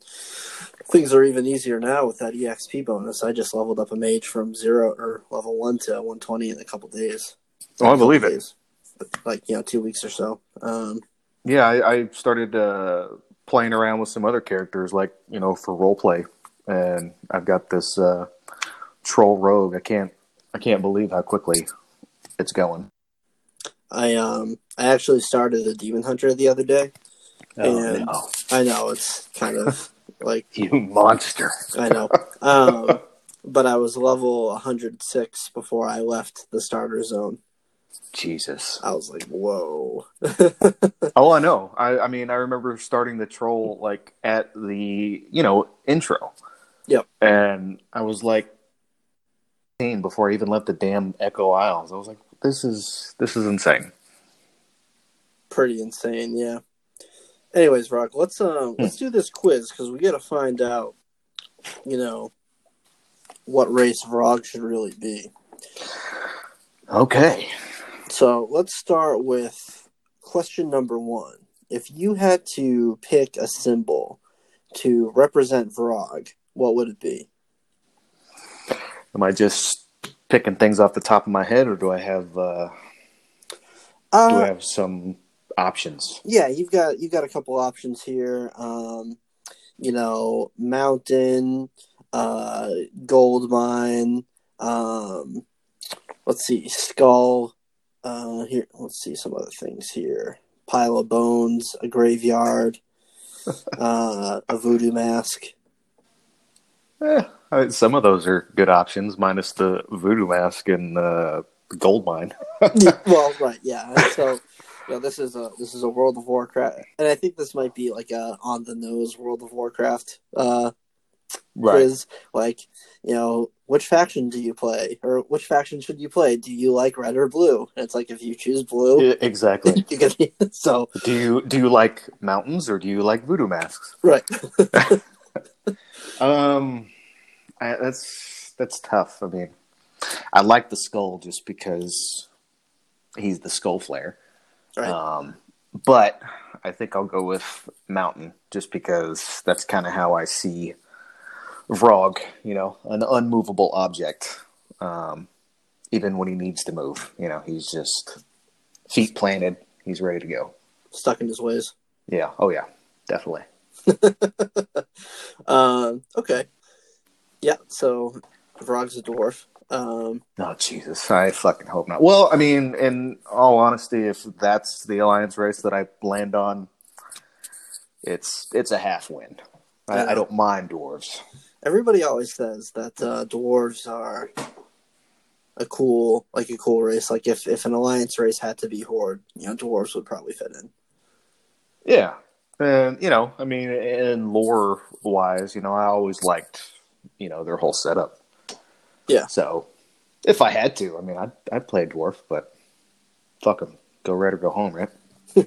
things are even easier now with that exp bonus. I just leveled up a mage from zero or level one to one twenty in a couple days. Oh, I believe it. Days. Like you know, two weeks or so. Um, Yeah, I, I started uh, playing around with some other characters, like you know, for role play, and I've got this uh, troll rogue. I can't, I can't believe how quickly it's going. I um I actually started a demon hunter the other day, and no. I know it's kind of like You monster. I know. Um, but I was level 106 before I left the starter zone. Jesus. I was like, whoa. Oh, I know. I, I mean, I remember starting the troll like at the you know intro. Yep. And I was like, before I even left the damn Echo Isles, I was like, this is this is insane. Pretty insane, yeah. Anyways, Rock, let's uh, let's do this quiz because we got to find out, you know, what race Vrog should really be. Okay. So let's start with question number one. If you had to pick a symbol to represent Vrog, what would it be? Am I just picking things off the top of my head, or do I have uh, do Uh, I have some options? yeah, you've got you've got a couple options here. Um, you know, mountain, uh, gold mine. Um, let's see, skull. Uh, here, let's see some other things here. Pile of bones, a graveyard, uh, a voodoo mask. Eh, I- some of those are good options, minus the voodoo mask and uh, gold mine. Well, right, yeah. So, you know, this is a this is a World of Warcraft, and I think this might be like a on the nose World of Warcraft uh, quiz. Like, you know, which faction do you play, or which faction should you play? Do you like red or blue? And it's like if you choose blue, Yeah, exactly. you get so do you do you like mountains or do you like voodoo masks? right. Um, I, that's that's tough. I mean, I like the skull just because he's the skull flare. Right. Um, but I think I'll go with mountain just because that's kind of how I see Vrog. You know, an unmovable object. Um, even when he needs to move, you know, he's just feet planted. He's ready to go. Stuck in his ways. Yeah. Oh yeah. Definitely. Um, okay. Yeah. So, Vrog's a dwarf. Um, Oh Jesus! I fucking hope not. Well, I mean, in all honesty, if that's the alliance race that I land on, it's it's a half win. I, I don't mind dwarves. Everybody always says that uh, dwarves are a cool, like a cool race. Like if if an alliance race had to be horde, you know, dwarves would probably fit in. Yeah, and you know, I mean, in lore wise, you know, I always liked you know their whole setup. Yeah. So, if I had to, I mean, I'd I'd play a dwarf, but fuck them, go red or go home, right?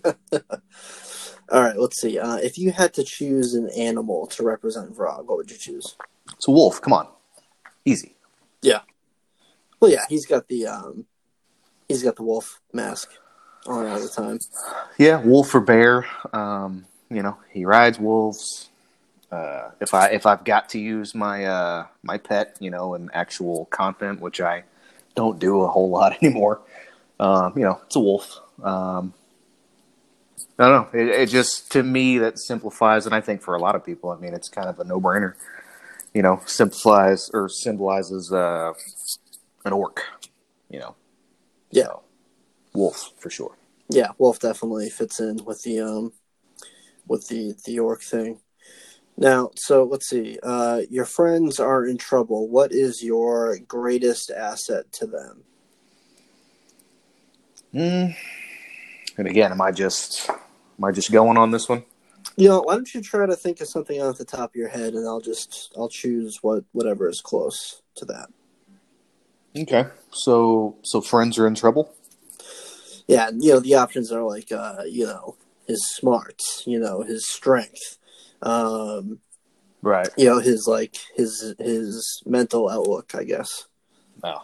All right, let's see. Uh, if you had to choose an animal to represent Vrog, what would you choose? It's a wolf. Come on, easy. Yeah. Well, yeah, he's got the um, he's got the wolf mask on all the time. Yeah, wolf or bear. Um, you know, he rides wolves. Uh, if I if I've got to use my uh, my pet, you know, in actual content, which I don't do a whole lot anymore, um, you know, it's a wolf. Um, I don't know. It, it just to me that simplifies, and I think for a lot of people, I mean, it's kind of a no brainer. You know, simplifies or symbolizes uh, an orc. You know, Yeah. So, wolf for sure. Yeah, wolf definitely fits in with the um, with the the orc thing. Now, so let's see. Uh, your friends are in trouble. What is your greatest asset to them? Mm. And again, am I just am I just going on this one? You know, why don't you try to think of something off the top of your head, and I'll just I'll choose what whatever is close to that. Okay. So so friends are in trouble. Yeah, you know the options are like uh, you know his smarts, you know his strength, um, Right. you know his like his his mental outlook, I guess. No.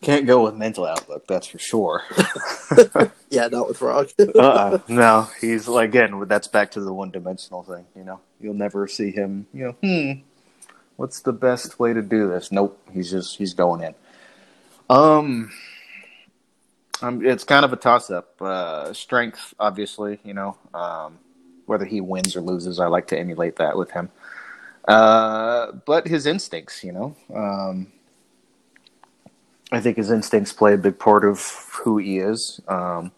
Can't go with mental outlook. That's for sure. Yeah, not with Rock. uh-uh. No, he's like again. That's back to the one-dimensional thing. You know, you'll never see him. You know, hmm. What's the best way to do this? Nope. He's just he's going in. Um. Um, it's kind of a toss-up. Uh, strength, obviously, you know. Um, whether he wins or loses, I like to emulate that with him. Uh, but his instincts, you know. Um, I think his instincts play a big part of who he is. Um,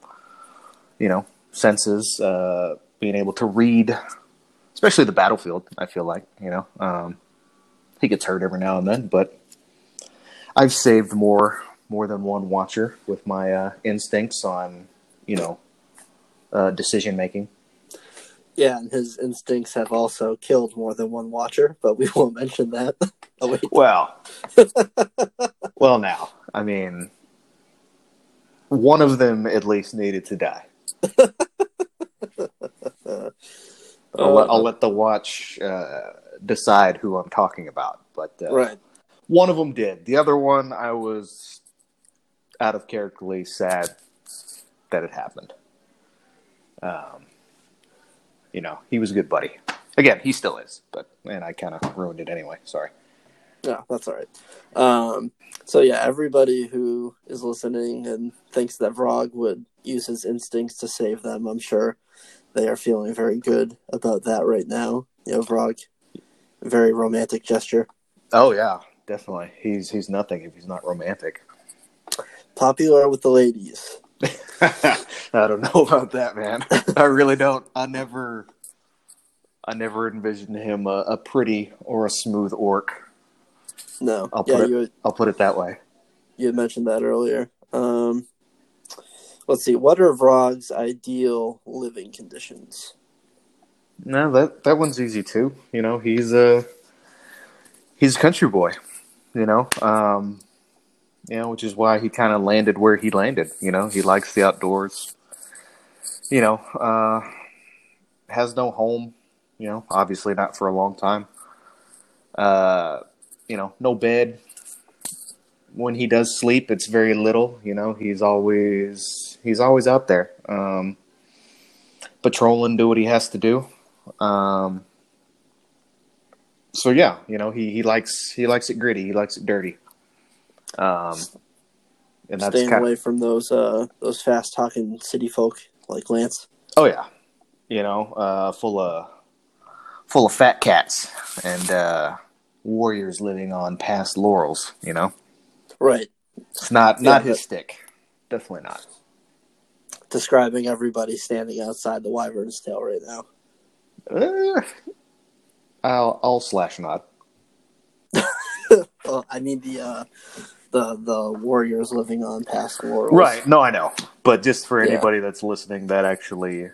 you know, senses, uh, being able to read, especially the battlefield. I feel like you know um, he gets hurt every now and then, but I've saved more more than one watcher with my uh, instincts on you know uh, decision making. Yeah, and his instincts have also killed more than one watcher, but we won't mention that. oh. Well, well, now I mean, one of them at least needed to die. I'll, let, I'll let the watch uh, decide who I'm talking about, but uh, right. one of them did. The other one, I was out of characterly sad that it happened. Um, you know, he was a good buddy. Again, he still is, but man, I kind of ruined it anyway. Sorry. Yeah, that's all right. Um, so yeah, everybody who is listening and thinks that Vrog would use his instincts to save them, I'm sure they are feeling very good about that right now. You know, Vrog, very romantic gesture. Oh yeah, definitely. He's he's nothing if he's not romantic. Popular with the ladies. I don't know about that, man. I really don't. I never, I never envisioned him a, a pretty or a smooth orc. No, I'll yeah, put it. had, I'll put it that way. you had mentioned that earlier. Um, let's see. What are Vrog's ideal living conditions? No, that that one's easy too. You know, he's a he's a country boy. You know, um, you know, which is why he kind of landed where he landed. You know, he likes the outdoors. You know, uh, has no home. You know, obviously not for a long time. Uh, you know, no bed. When he does sleep, it's very little. You know, he's always he's always out there, um, patrolling, do what he has to do. Um, so yeah, you know, he, he likes he likes it gritty. He likes it dirty. Um, and that's Staying away from those uh, those fast talking city folk like Lance. oh yeah, you know, uh, full of full of fat cats and uh, warriors living on past laurels. You know, Right. it's not not Yeah, his stick. Definitely not. Describing everybody standing outside the Wyvern's tail right now. Uh, I'll I'll slash nod. Well, I mean the uh, the the warriors living on past laurels. Right. No, I know. But just for Yeah. anybody that's listening that actually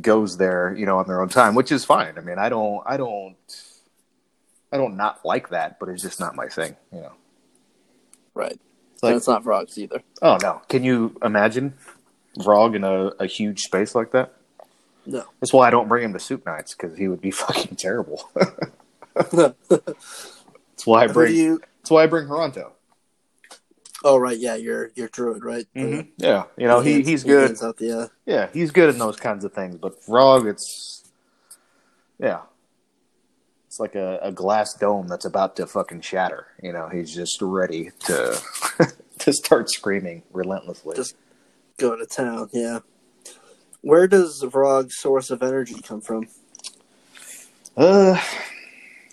goes there, you know, on their own time, which is fine. I mean, I don't I don't I don't not like that, but it's just not my thing, you know. Right. It's like and it's not Vrog's either. oh no. Can you imagine Vrog in a, a huge space like that? No. That's why I don't bring him to soup nights because he would be fucking terrible. That's why I bring. you? That's why I bring Toronto. Oh right, yeah, you're you're druid, right? Mm-hmm. Yeah, you know he, he's good. out the, uh, Yeah, he's good in those kinds of things. But Vrog, it's yeah, it's like a, a glass dome that's about to fucking shatter. You know, he's just ready to to start screaming relentlessly. Just- go to town. Yeah. Where does Vrog's source of energy come from? uh,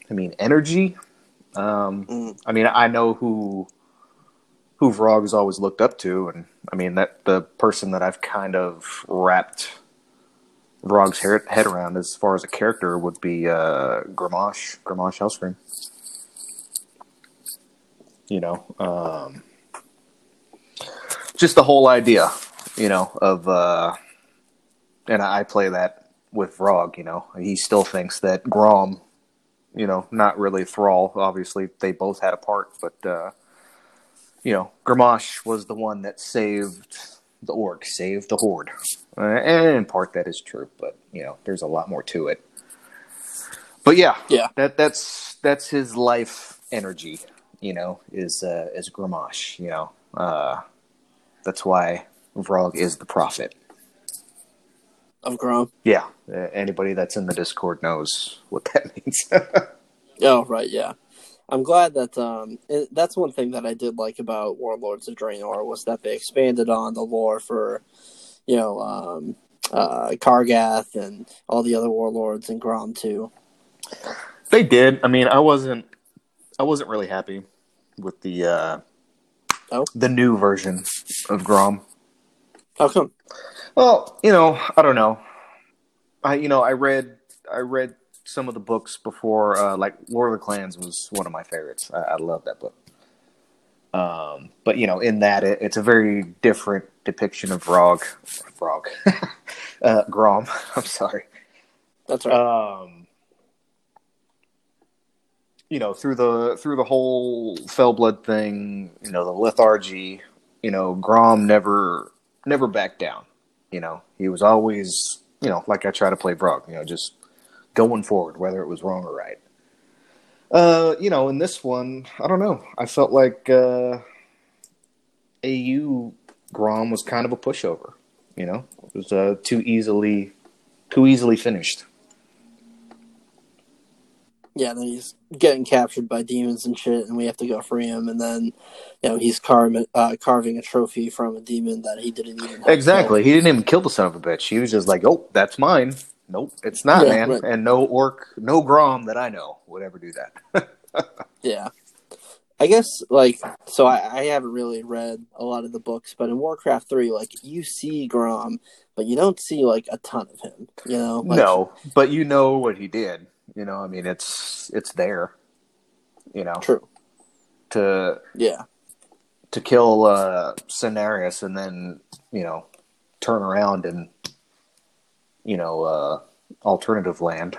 I mean, energy. Um, Mm. I mean, I know who who Vrog's always looked up to, and I mean that the person that I've kind of wrapped Hair, head around as far as a character would be uh, Grommash, Grommash Hellscream. You know, um, just the whole idea, you know, of uh, and I play that with Vrog. You know, he still thinks that Grom you know, not really Thrall. Obviously, they both had a part, but uh, you know, Grommash was the one that saved the orc, saved the horde, uh, and in part that is true. But you know, there's a lot more to it. But yeah, Yeah. that that's that's his life energy. You know, is uh, is Grommash. You know, uh, that's why Vrog is the prophet. Of Grom. Yeah, uh, anybody that's in the Discord knows what that means. Oh right, yeah. I'm glad that um it, that's one thing that I did like about Warlords of Draenor was that they expanded on the lore for you know um uh Kargath and all the other warlords and Grom too. They did. I mean, I wasn't. I wasn't really happy with the uh, Oh. the new version of Grom. How come? Well, you know, I don't know. I you know I read I read some of the books before. Uh, like Lord of the Clans was one of my favorites. I, I love that book. Um, but you know, in that it, it's a very different depiction of Vrog, Vrog, uh, Grom. I'm sorry. That's right. Um, you know, through the through the whole Fellblood thing, you know, the lethargy, you know, Grom never never backed down. You know, he was always, you know, like I try to play Vrog, you know, just going forward, whether it was wrong or right. Uh, you know, in this one, I don't know. I felt like uh, AU Grom was kind of a pushover. You know, it was uh, too easily too easily finished. yeah, then he's getting captured by demons and shit, and we have to go free him. And then, you know, he's carving uh, carving a trophy from a demon that he didn't even have Exactly. He didn't even kill the son of a bitch. He was just like, "Oh, that's mine." Nope, it's not, Yeah, man. right. And no orc, no Grom that I know would ever do that. Yeah. I guess like so I, I haven't really read a lot of the books, but in Warcraft three, like you see Grom, but you don't see like a ton of him. You know? Like, no, but you know what he did. You know, I mean, it's it's there. You know, True. to Yeah. to kill uh Cenarius and then you know turn around and you know uh alternative land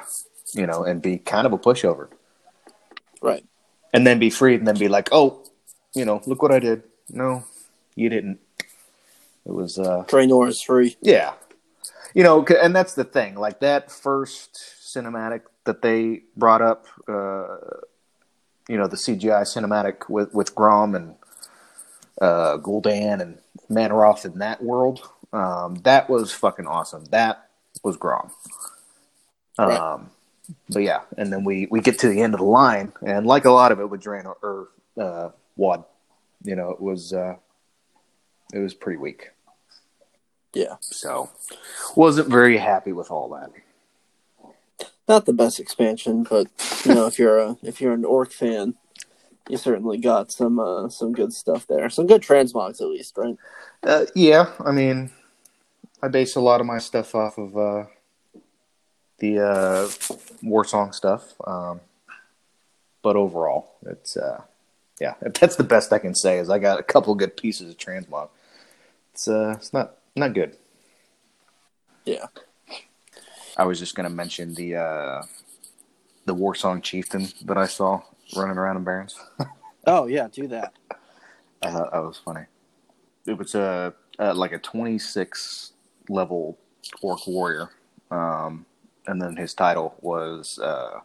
you know and be kind of a pushover. Right. and then be freed and then be like oh you know look what i did. No you didn't. It was uh Draenor is free. yeah. You know and that's the thing like that first cinematic that they brought up uh you know the cgi cinematic with with grom and uh gul'dan and Mannoroth in that world um that was fucking awesome. That was grom um Right. but yeah and then we we get to the end of the line and like a lot of it with Draenor or uh WoD you know it was uh it was pretty weak Yeah. so wasn't very happy with all that. Not the best expansion, but you know, if you're a if you're an orc fan, you certainly got some uh some good stuff there. Some good transmogs at least, right? Uh, yeah, I mean, I base a lot of my stuff off of uh, the uh, Warsong stuff, um, but overall, it's uh, yeah, that's the best I can say. Is I got a couple good pieces of transmog. It's uh, it's not not good. Yeah. I was just gonna mention the uh, the Warsong chieftain that I saw running around in Barrens. Oh yeah, do that. I thought that was funny. It was a uh, like a 26 level orc warrior, um, and then his title was uh,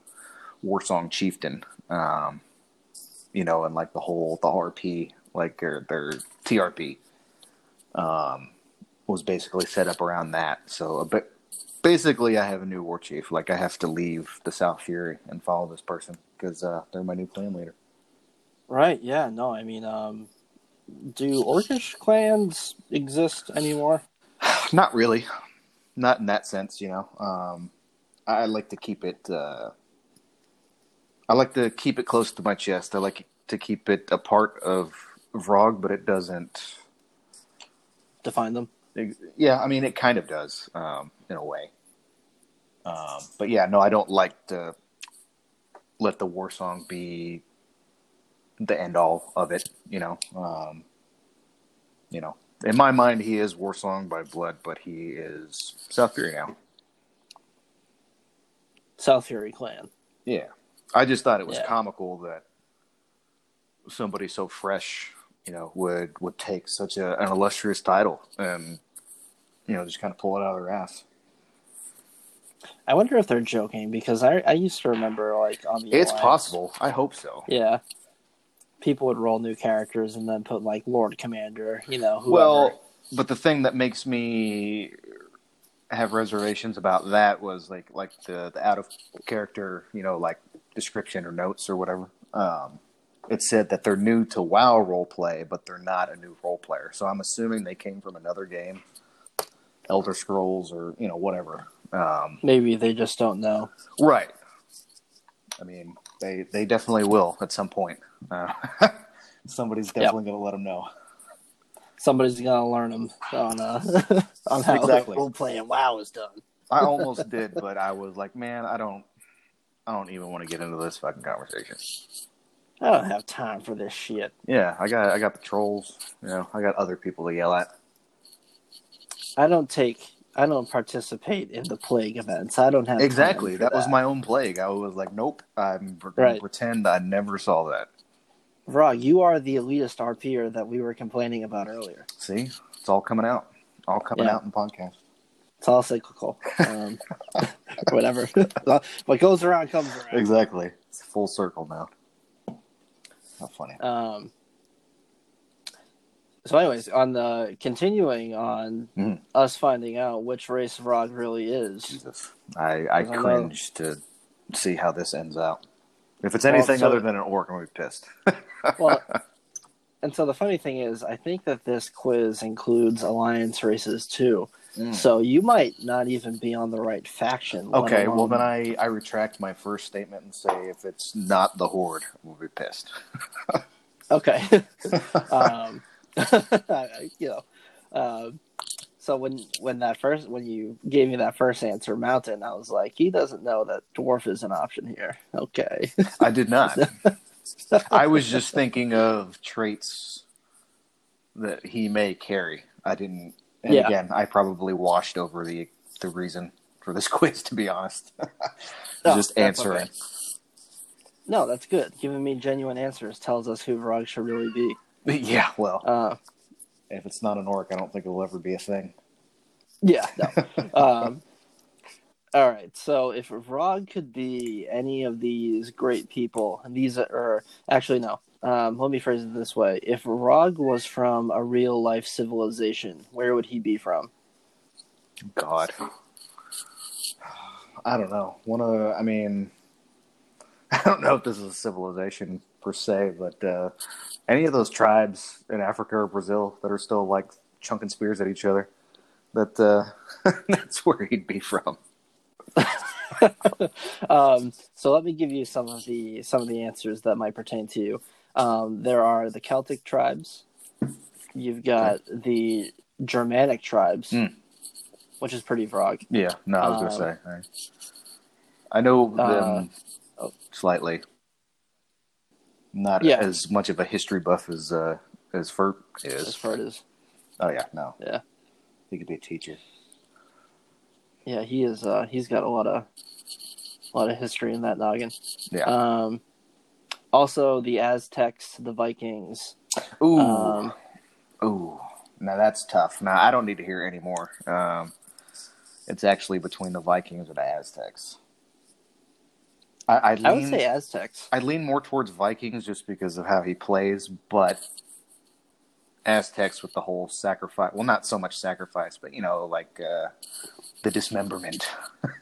Warsong Chieftain. Um, you know, and like the whole the RP, like their their TRP, um, was basically set up around that. So a bit. Basically, I have a new war chief. Like I have to leave the South Fury and follow this person because uh, they're my new clan leader. Right, yeah, no, I mean, um do orcish clans exist anymore? Not really, not in that sense. You know, um, I like to keep it. Uh, I like to keep it close to my chest. I like to keep it a part of Vrog, but it doesn't. Define them. Yeah, I mean, it kind of does um, in a way. Um, but yeah, no, I don't like to let the Warsong be the end all of it. You know, um, you know, in my mind, he is Warsong by blood, but he is South Fury now. South Fury clan. Yeah, I just thought it was Yeah. comical that somebody so fresh, you know, would would take such a, an illustrious title and you know just kind of pull it out of their ass. I wonder if they're joking because I I used to remember like on the It's Alliance- possible. I hope so. Yeah. People would roll new characters and then put like Lord Commander, you know, whoever. Well, but the thing that makes me have reservations about that was like like the the out of character, you know, like description or notes or whatever. Um, it said that they're new to WoW role play, but they're not a new role player. So I'm assuming they came from another game, Elder Scrolls or you know whatever. Um, maybe they just don't know. right. I mean, they they definitely will at some point. Uh, somebody's definitely going to let them know. Somebody's gonna learn them on uh on how Exactly. role playing WoW is done. I almost did, but I was like, man, I don't, I don't even want to get into this fucking conversation. I don't have time for this shit. Yeah, I got, I got the trolls. You know, I got other people to yell at. I don't take. I don't participate in the plague events. I don't have Exactly. for That, was my own plague. I was like, nope, I'm going Right. to pretend I never saw that. Raw, you are the elitist RPer that we were complaining about earlier. See, it's all coming out, all coming Yeah. out in podcast. It's all cyclical. Um, whatever. what goes around comes around. Exactly. It's full circle now. How funny. Um, so, anyways, on the continuing on Mhm. us finding out which race Rog really is. Jesus. I, I I cringe to see how this ends out. If it's Well, anything so- other than an orc, I'm going to be pissed. Well, and so the funny thing is, I think that this quiz includes alliance races too. Mm. So you might not even be on the right faction. Okay, well then I, I retract my first statement and say if it's not the horde, we'll be pissed. Okay. um, you know, um, so when when that first when you gave me that first answer, mountain, I was like, he doesn't know that dwarf is an option here. Okay. I did not. I was just thinking of traits that he may carry. I didn't. And Yeah. again, I probably washed over the the reason for this quiz. To be honest, No, just answering. okay. No, that's good. Giving me genuine answers tells us who Vrog should really be. Yeah, well, Uh, if it's not an orc, I don't think it'll ever be a thing. yeah. No. um, all right. So if Vrog could be any of these great people, and these are actually no. Um, let me phrase it this way: If Rog was from a real life civilization, where would he be from? God, I don't know. One of, I mean, I don't know if this is a civilization per se, but uh, any of those tribes in Africa or Brazil that are still like chunking spears at each other, that uh, that's where he'd be from. um, so let me give you some of the some of the answers that might pertain to you. Um, there are the Celtic tribes. You've got the Germanic tribes, Mm. which is pretty Vrog. Yeah, no, I was Um, gonna say. I, I know them Uh, oh, slightly. Not Yeah. as much of a history buff as uh, as Furt As is. Oh yeah, no. Yeah. he could be a teacher. yeah, he is. Uh, he's got a lot of a lot of history in that noggin. Yeah. Um, also, the Aztecs, the Vikings. Ooh, Um, ooh. Now that's tough. Now I don't need to hear anymore. Um, it's actually between the Vikings or the Aztecs. I, I, lean, I would say Aztecs. I lean more towards Vikings just because of how he plays, but Aztecs with the whole sacrifice. Well, not so much sacrifice, but you know, like uh, the dismemberment.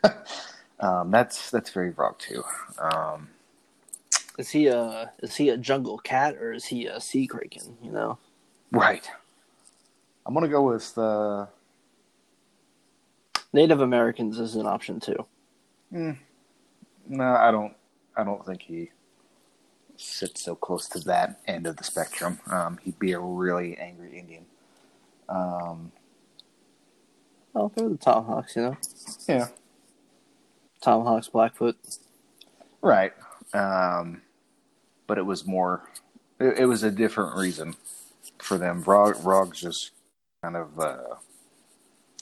um, that's that's very Vrog too. Um, Is he a is he a jungle cat or is he a sea kraken? You know. right. I'm gonna go with the Native Americans as an option too. No. I don't. I don't think he sits so close to that end of the spectrum. Um, he'd be a really angry Indian. Um, Oh, they're the Tomahawks, you know. yeah. Tomahawks, Blackfoot. Right. Um, but it was more, it, it was a different reason for them. Rog, Rog's just kind of a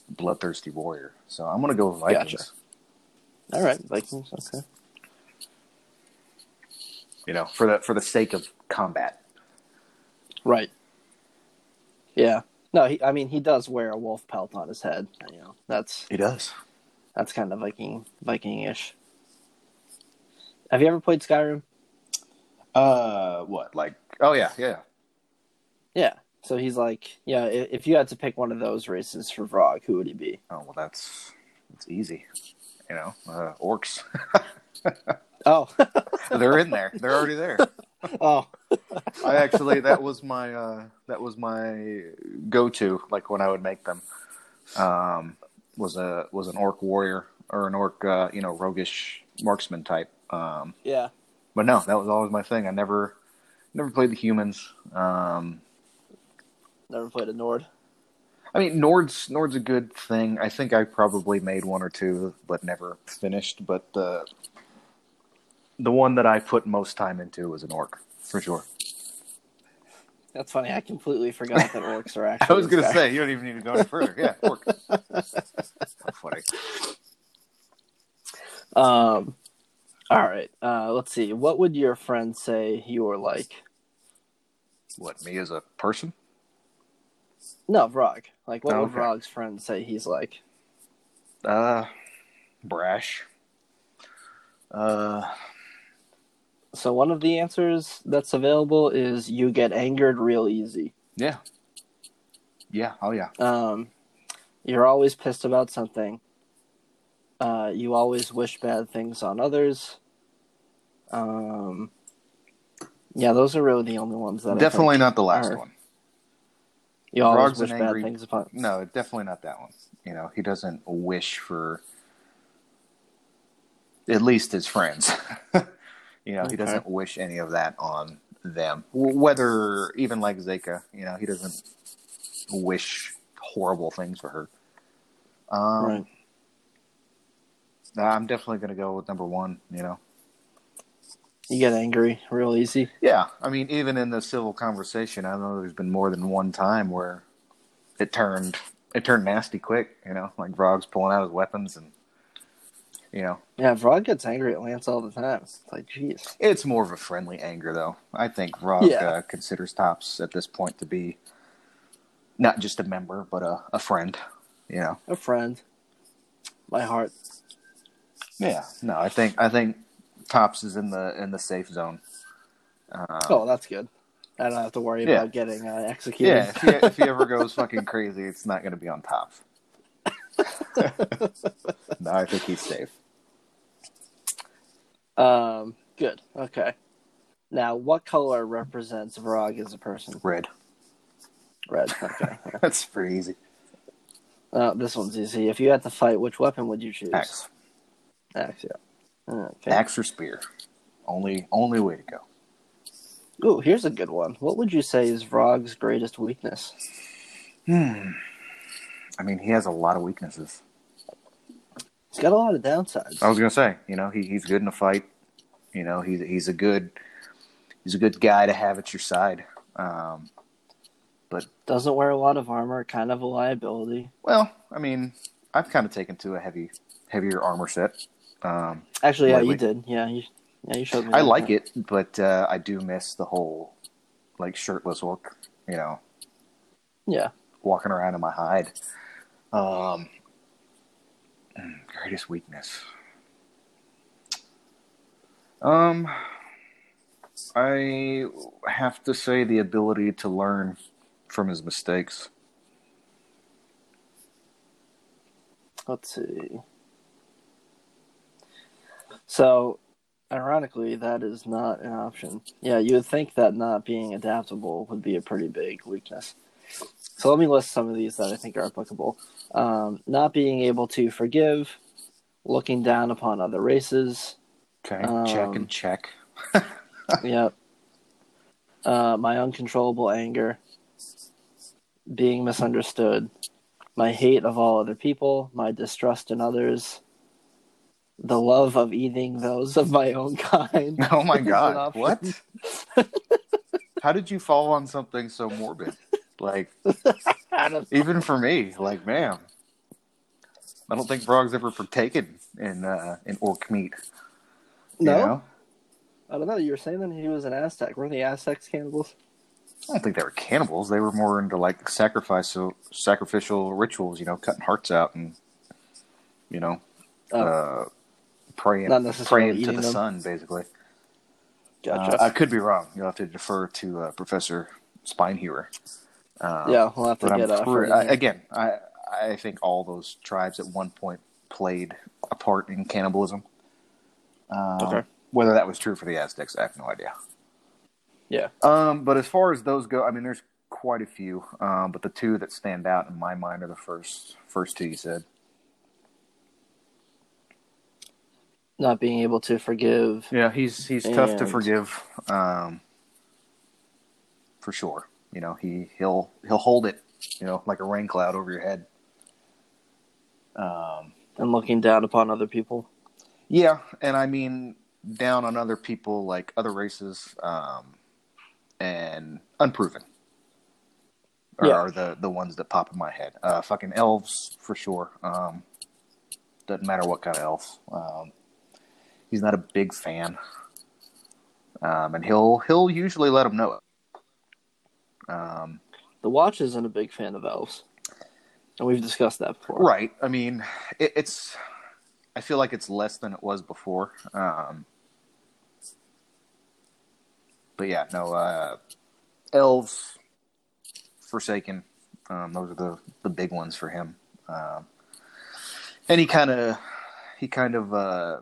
bloodthirsty warrior. So I'm going to go with Vikings. Gotcha. All right, Vikings. Okay. You know, for the, for the sake of combat. Right. Yeah. No, he, I mean he does wear a wolf pelt on his head. You know, that's He does. that's kind of Viking Viking-ish. Have you ever played Skyrim? Uh, what? Like, oh, yeah, yeah. Yeah. So he's like, yeah. If, if you had to pick one of those races for Vrog, who would he be? Oh, well, that's, that's easy. You know, uh, orcs. Oh, They're in there. They're already there. oh, I actually that was my uh, that was my go to like when I would make them um, was a was an orc warrior or an orc uh, you know roguish marksman type. Um, yeah. but no, that was always my thing. I never never played the humans. Um, Never played a Nord. I mean, Nord's Nord's a good thing. I think I probably made one or two, but never finished. But the the one that I put most time into was an orc, for sure. That's funny. I completely forgot that orcs are actually. I was going to say you don't even need to go any further. Yeah, orc. How funny. Um. All right. Uh, let's see. What would your friend say you were like? What me as a person? No, Vrog. Like, what would okay. Vrog's friend say he's like? Uh, brash. Uh, So one of the answers that's available is you get angered real easy. yeah, yeah. Oh yeah. Um, you're always pissed about something. Uh, you always wish bad things on others. Um, yeah, those are really the only ones that Definitely not the last are- one. You always Vrog's wish bad angry- things upon. No, definitely not that one. You know, he doesn't wish for at least his friends. you know, Okay. he doesn't wish any of that on them. Whether even like Zeka, you know, he doesn't wish horrible things for her. Um, right. I'm definitely going to go with number one. You know, You get angry real easy. yeah. I mean, even in the civil conversation, I know there's been more than one time where it turned it turned nasty quick. You know, like Vrog's pulling out his weapons and you know Yeah, Vrog gets angry at Lance all the time. It's like, jeez. It's more of a friendly anger, though. I think Vrog Yeah. uh, considers Tops at this point to be not just a member, but a, a friend. You know? A friend. My heart. Yeah. No, I think I think Tops is in the in the safe zone. Uh, Oh, that's good. I don't have to worry Yeah. about getting uh, executed. yeah. If he, if he ever goes fucking crazy, it's not going to be on top. no, I think he's safe. Um, good. Okay. Now, what color represents Vrog as a person? Red. Red. Okay. That's pretty easy. uh, this one's easy. If you had to fight, which weapon would you choose? Axe. Axe. Yeah. Okay. Axe or spear. Only only way to go. Ooh, here's a good one. What would you say is Vrog's greatest weakness? Hmm. I mean, he has a lot of weaknesses. He's got a lot of downsides. I was gonna say, you know, he, he's good in a fight. You know, he's he's a good he's a good guy to have at your side. Um, Doesn't wear a lot of armor. Kind of a liability. well, I mean, I've kind of taken to a heavy heavier armor set. Um, Actually, yeah, Lately. you did. Yeah, you, yeah, you showed me. I like it, but uh, I do miss the whole like shirtless look. You know, Yeah. walking around in my hide. Um, greatest weakness. Um, I have to say the ability to learn from his mistakes. Let's see. So, ironically, that is not an option. Yeah, you would think that not being adaptable would be a pretty big weakness. So let me list some of these that I think are applicable. Um, not being able to forgive, looking down upon other races. Okay, Um, check and check. yep. Uh, my uncontrollable anger, being misunderstood, my hate of all other people, my distrust in others, the love of eating those of my own kind. Oh my god, what? How did you fall on something so morbid? Like, even for me, like, man, I don't think Vrog's ever partaken in uh, in orc meat. no, know? I don't know. You were saying that he was an Aztec. Were the Aztecs cannibals? I don't think they were cannibals. They were more into like sacrifice, so sacrificial rituals. You know, cutting hearts out and you know, Oh. uh, praying, Not necessarily praying to the them. sun, basically. Gotcha. Uh, I could be wrong. You'll have to defer to uh, Professor Spinehewer. Uh, yeah, we'll have to I'm get pre- I, again. I I think all those tribes at one point played a part in cannibalism. Um, Okay. Whether that was true for the Aztecs, I have no idea. Yeah. Um, but as far as those go, I mean, there's quite a few. Um, but the two that stand out in my mind are the first first two you said. Not being able to forgive. Yeah, he's he's tough to forgive. Um, for sure. You know, he he'll he'll hold it you know, like a rain cloud over your head. Um, And looking down upon other people. yeah, and I mean down on other people like other races, um, and unproven. Are, Yeah. are the the ones that pop in my head. Uh, fucking elves for sure. Um, doesn't matter what kind of elf. Um, he's not a big fan, um, and he'll he'll usually let him know it. Um, The Watch isn't a big fan of elves. And we've discussed that before. Right. I mean, it, it's. I feel like it's less than it was before. Um, but yeah, no. Uh, elves, Forsaken. Um, those are the the big ones for him. Um, and he kind of he kind of uh,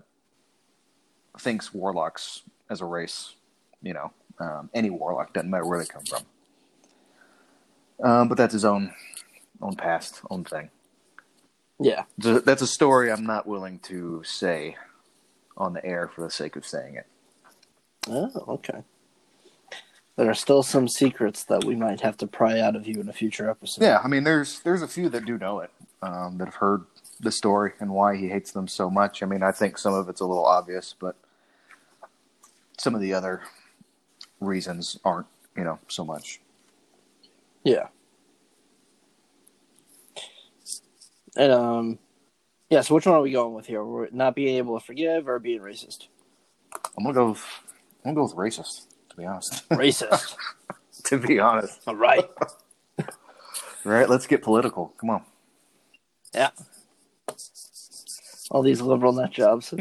thinks warlocks as a race. You know, um, any warlock doesn't matter where they come from. Um, but that's his own own past, own thing. Yeah. That's a story I'm not willing to say on the air for the sake of saying it. Oh, okay. There are still some secrets that we might have to pry out of you in a future episode. Yeah, I mean, there's there's a few that do know it, um, that have heard the story and why he hates them so much. I mean, I think some of it's a little obvious, but some of the other reasons aren't, you know, so much. Yeah. And um yeah, so which one are we going with here? We're not being able to forgive or being racist? I'm gonna go. With, I'm gonna go with racist, to be honest. Racist. to be honest. All right. All right, let's get political. Come on. Yeah. All these liberal nut jobs.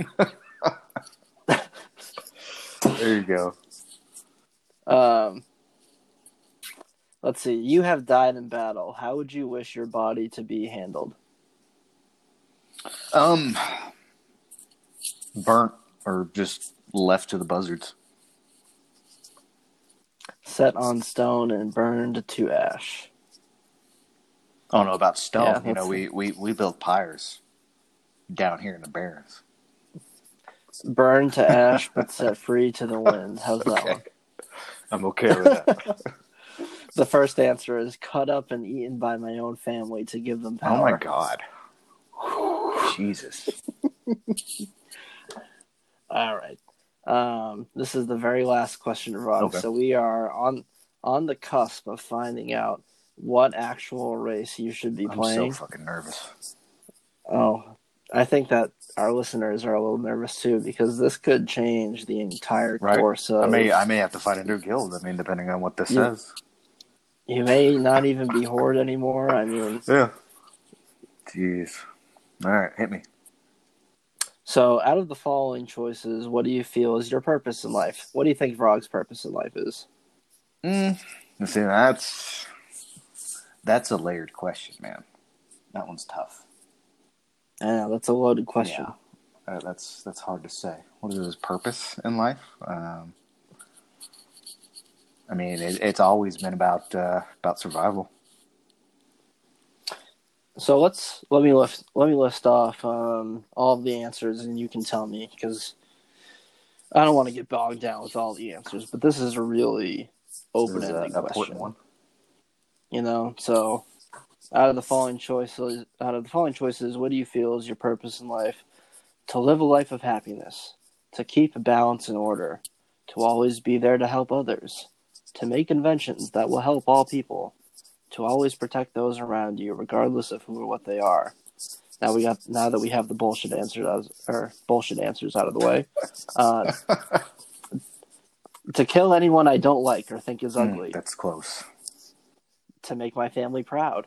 There you go. Um Let's see. You have died in battle. How would you wish your body to be handled? Um, burnt or just left to the buzzards. Set on stone and burned to ash. I don't know about stone. Yeah, you know, we, we, we build pyres down here in the Barrens. Burned to ash but set free to the wind. How's that one? I'm okay with that. The first answer is cut up and eaten by my own family to give them power. oh my god. Jesus. All right. Um, this is the very last question, Rod. Okay. So we are on on the cusp of finding out what actual race you should be I'm playing. so fucking nervous. oh, I think that our listeners are a little nervous too because this could change the entire Right. course of. I may I may have to find a new guild. I mean, depending on what this Yeah. says. you may not even be horde anymore. I mean, Yeah. Jeez. All right, hit me. so out of the following choices, what do you feel is your purpose in life? What do you think Vrog's purpose in life is? Mm. See, that's that's a layered question, man. That one's tough. I know that's a loaded question. Yeah. Uh, that's that's hard to say. What is his purpose in life? Um, I mean, it, it's always been about uh, about survival. So let's let me list let me list off um, all of the answers, and you can tell me because I don't want to get bogged down with all the answers. But this is a really open is a- ended a question. one. You know, so out of the following choices, out of the following choices, what do you feel is your purpose in life? To live a life of happiness, to keep a balance and order, to always be there to help others, to make inventions that will help all people, to always protect those around you, regardless of who or what they are. Now we got now that we have the bullshit answers out, or bullshit answers out of the way. Uh, to kill anyone I don't like or think is Mm, ugly that's close. to make my family proud,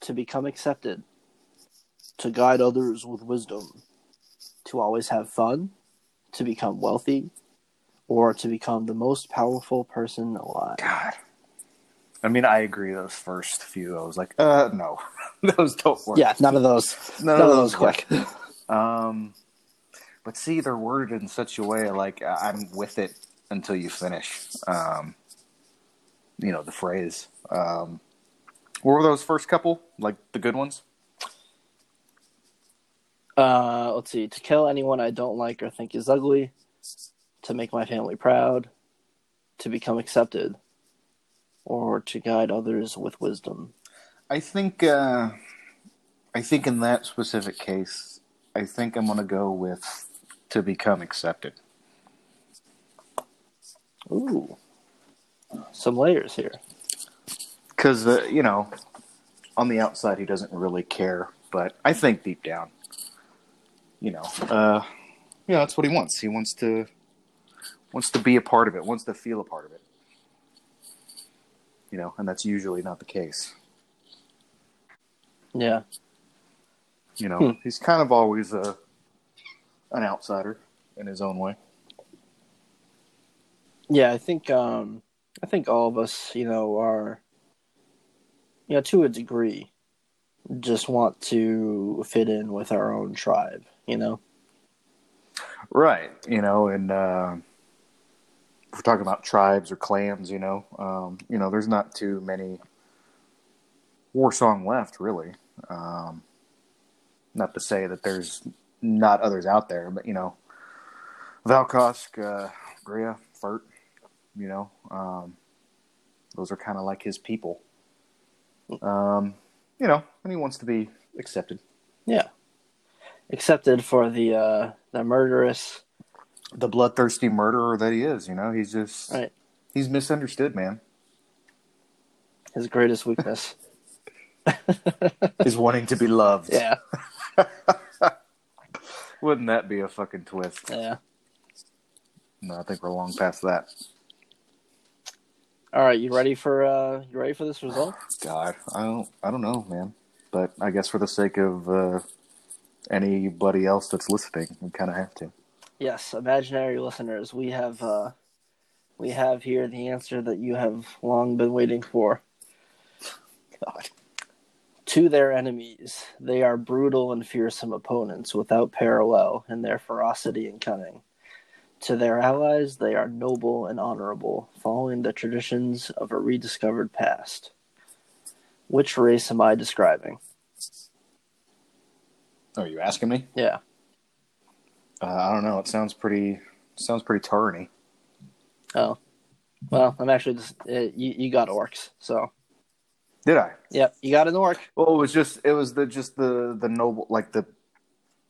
to become accepted, to guide others with wisdom, to always have fun, to become wealthy, or to become the most powerful person alive. God. I mean, I agree. Those first few, I was like, uh, no, those don't work. Yeah, none of those. none, None of of those those work. quick. Um, but see, they're worded in such a way like uh, I'm with it until you finish. Um, you know the phrase. Um, what were those first couple? Like the good ones? Uh, let's see. To kill anyone I don't like or think is ugly, to make my family proud, to become accepted, or to guide others with wisdom? I think uh, I think in that specific case, I think I'm gonna go with to become accepted. Ooh, some layers here. Because uh, you know, on the outside he doesn't really care, but I think deep down, you know, uh, yeah, that's what he wants. He wants to wants to be a part of it, wants to feel a part of it. You know, and that's usually not the case. Yeah, You know, Hmm. he's kind of always a an outsider in his own way. yeah. I think um, I think all of us, you know, are, you know, to a degree, just want to fit in with our own tribe. You know. Right. You know, and uh, we're talking about tribes or clans, you know, um, you know, there's not too many Warsong left, really. Um, not to say that there's not others out there, but you know, Valkosk, uh, Gria, Furt, you know, um, those are kind of like his people. Um, you know, and he wants to be accepted. Yeah. Accepted for the uh, the murderous. the bloodthirsty murderer that he is. You know, he's just Right. he's misunderstood, man. His greatest weakness. is wanting to be loved. yeah. Wouldn't that be a fucking twist? Yeah. No, I think we're long past that. All right, you ready for uh you ready for this result? God, I don't, I don't know, man. But I guess for the sake of uh, anybody else that's listening, we kind of have to. Yes, imaginary listeners, we have uh we have here the answer that you have long been waiting for. God. To their enemies, they are brutal and fearsome opponents without parallel in their ferocity and cunning. To their allies, they are noble and honorable, following the traditions of a rediscovered past. Which race am I describing? Oh, are you asking me? Yeah. Uh, I don't know. It sounds pretty sounds pretty Tarny. Oh. Well, I'm actually just uh, you. You got orcs, so Did I? yep, you got an orc. Well, it was just it was the just the the noble like the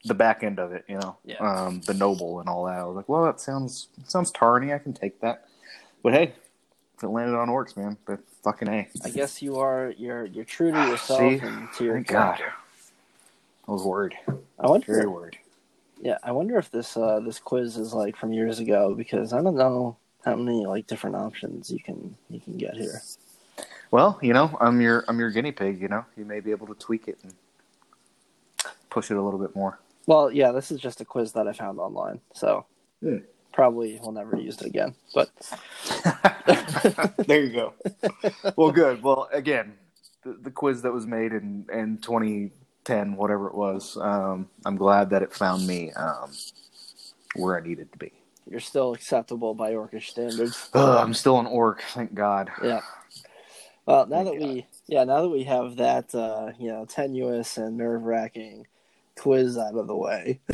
the back end of it, you know. Yeah. Um, the noble and all that. I was like, well, that sounds sounds tarny. I can take that. But hey, if it landed on orcs, man, but fucking a. I guess you are you're you're true to yourself See? and to your Thank God. I was worried. I wonder. Very worried. Yeah, I wonder if this uh this quiz is like from years ago because I don't know how many like different options you can you can get here. Well, you know, I'm your I'm your guinea pig. You know, you may be able to tweak it and push it a little bit more. Well, yeah, this is just a quiz that I found online, so Hmm. probably will never use it again. But there you go. well, good. Well, again, the, the quiz that was made in in 2010, whatever it was, um, I'm glad that it found me um, where I needed to be. you're still acceptable by orcish standards. Ugh, I'm still an orc, thank God. Yeah. Well, now that Thank we yeah now that we have that uh, you know tenuous and nerve wracking quiz out of the way,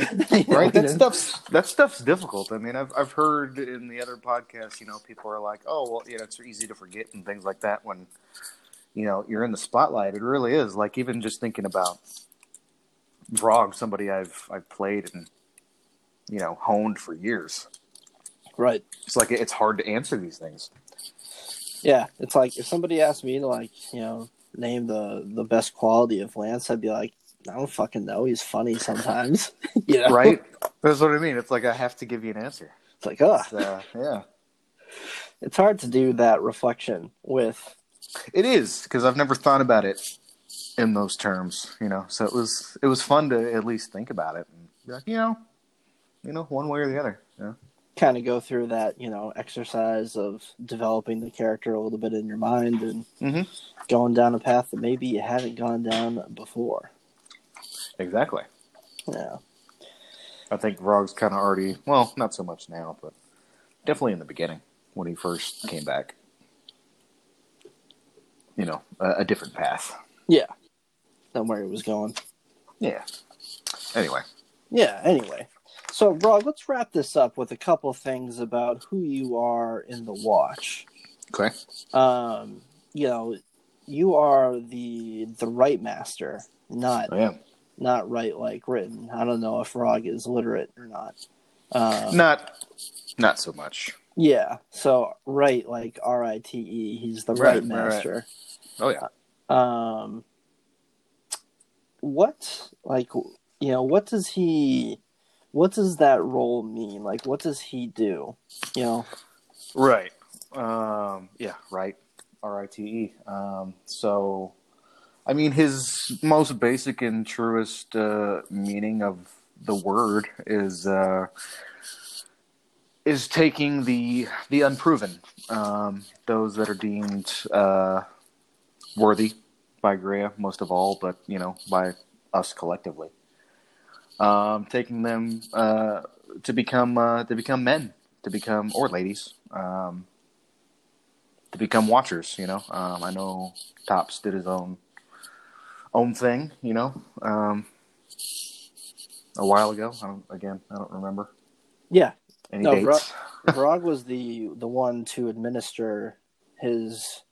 Right, that stuff's that stuff's difficult. I mean, I've I've heard in the other podcasts, you know, people are like, "Oh, well, you know, it's easy to forget and things like that." When you know you're in the spotlight, it really is. Like even just thinking about Vrog, somebody I've I've played and you know honed for years. right. It's like it's hard to answer these things. Yeah, it's like if somebody asked me to like you know name the the best quality of Lance, I'd be like, I don't fucking know. He's funny sometimes, you know. Right? That's what I mean. It's like I have to give you an answer. It's like, oh, It's, uh, yeah, it's hard to do that reflection with. it is because I've never thought about it in those terms. You know, so it was it was fun to at least think about it and be like, you know, you know, one way or the other. Yeah. kind of go through that you know exercise of developing the character a little bit in your mind and Mm-hmm. going down a path that maybe you haven't gone down before. Exactly. Yeah, I think Vrog's kind of already well, not so much now, but definitely in the beginning when he first came back. You know, a, a different path. yeah, than where he was going. Yeah. Anyway, Yeah. Anyway, so Rob, let's wrap this up with a couple things about who you are in the Watch. okay. Um, you know, you are the the rite master, not I am not write like written. I don't know if Vrog is literate or not. Um, not not so much. Yeah, so right like R I T E. He's the Right, right, right, right. master. Oh yeah. Um, what like you know what does he? What does that role mean? Like, what does he do? You know, Right. Um, yeah, right. R I T E. Um, so, I mean, his most basic and truest uh, meaning of the word is uh, is taking the the unproven, um, those that are deemed uh, worthy by Grea, most of all, but you know, by us collectively, um, taking them uh, to become uh, to become men, to become or ladies. Um, to become watchers, you know. Um, I know Tops did his own own thing, you know, um, a while ago. I don't, again, I don't remember yeah. any No, dates. Vrog was the the one to administer his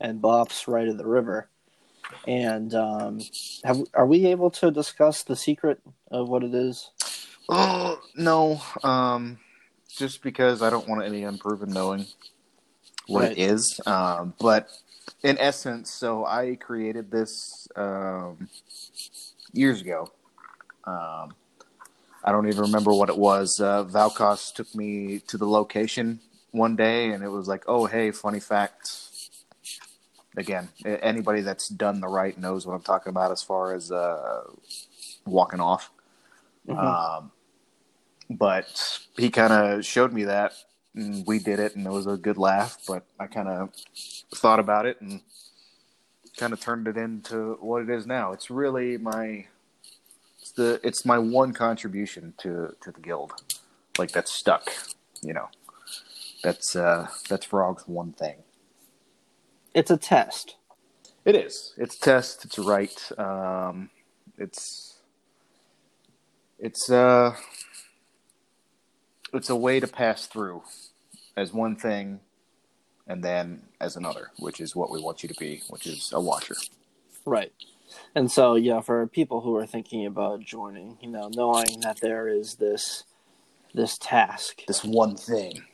and Bop's rite of the river. And um, have, are we able to discuss the secret of what it is? Oh no, um, just because I don't want any unproven knowing what Right. it is. Um, but in essence, so I created this um, years ago. Um, I don't even remember what it was. Uh, Valkos took me to the location one day, and it was like, "Oh, hey, funny fact." Again, anybody that's done the rite knows what I'm talking about as far as uh, walking off. Mhm. Um, but he kind of showed me that, and we did it, and it was a good laugh. But I kind of thought about it and kind of turned it into what it is now. It's really my it's the it's my one contribution to to the guild, like that's stuck. You know, that's uh that's Vrog's one thing. It's a test. It is. It's test. It's right. Um, it's it's uh it's a way to pass through as one thing and then as another, which is what we want you to be, which is a watcher. Right. And so, yeah, for people who are thinking about joining, you know, knowing that there is this this task This one thing.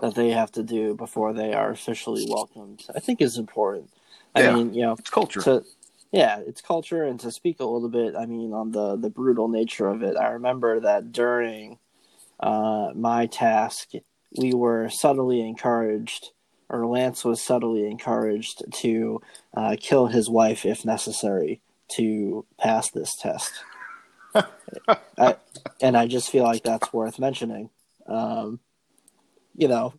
that they have to do before they are officially welcomed, I think is important. I Yeah. mean, you know, It's culture. to yeah, it's culture and to speak a little bit, I mean, on the the brutal nature of it. I remember that during uh, my task, we were subtly encouraged, or Lance was subtly encouraged to uh, kill his wife if necessary to pass this test. I, and I just feel like that's worth mentioning. Um, you know,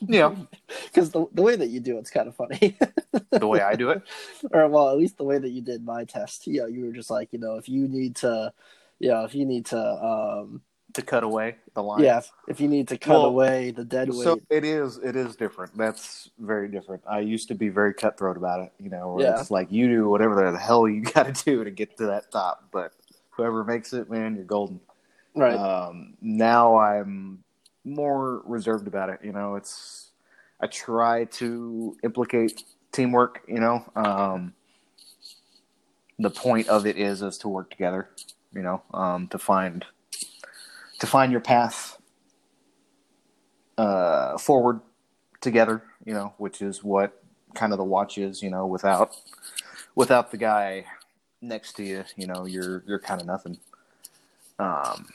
yeah, because the the way that you do it's kind of funny. the way I do it. or well, at least the way that you did my test. You know, you were just like, you know, if you need to, you know, if you need to, um, To cut away the line. yeah, if, you need to cut Well, away the dead weight, So it is. It is different. That's very different. I used to be very cutthroat about it. You know, Yeah. it's like you do whatever the hell you got to do to get to that top, but whoever makes it, man, you're golden. right? Um, now I'm more reserved about it. You know, it's I try to implicate teamwork. You know, um, the point of it is is to work together. You know, um, to find to find your path uh, forward together. You know, which is what kind of the watch is. You know, without without the guy next to you, you know, you're you're kind of nothing. Um,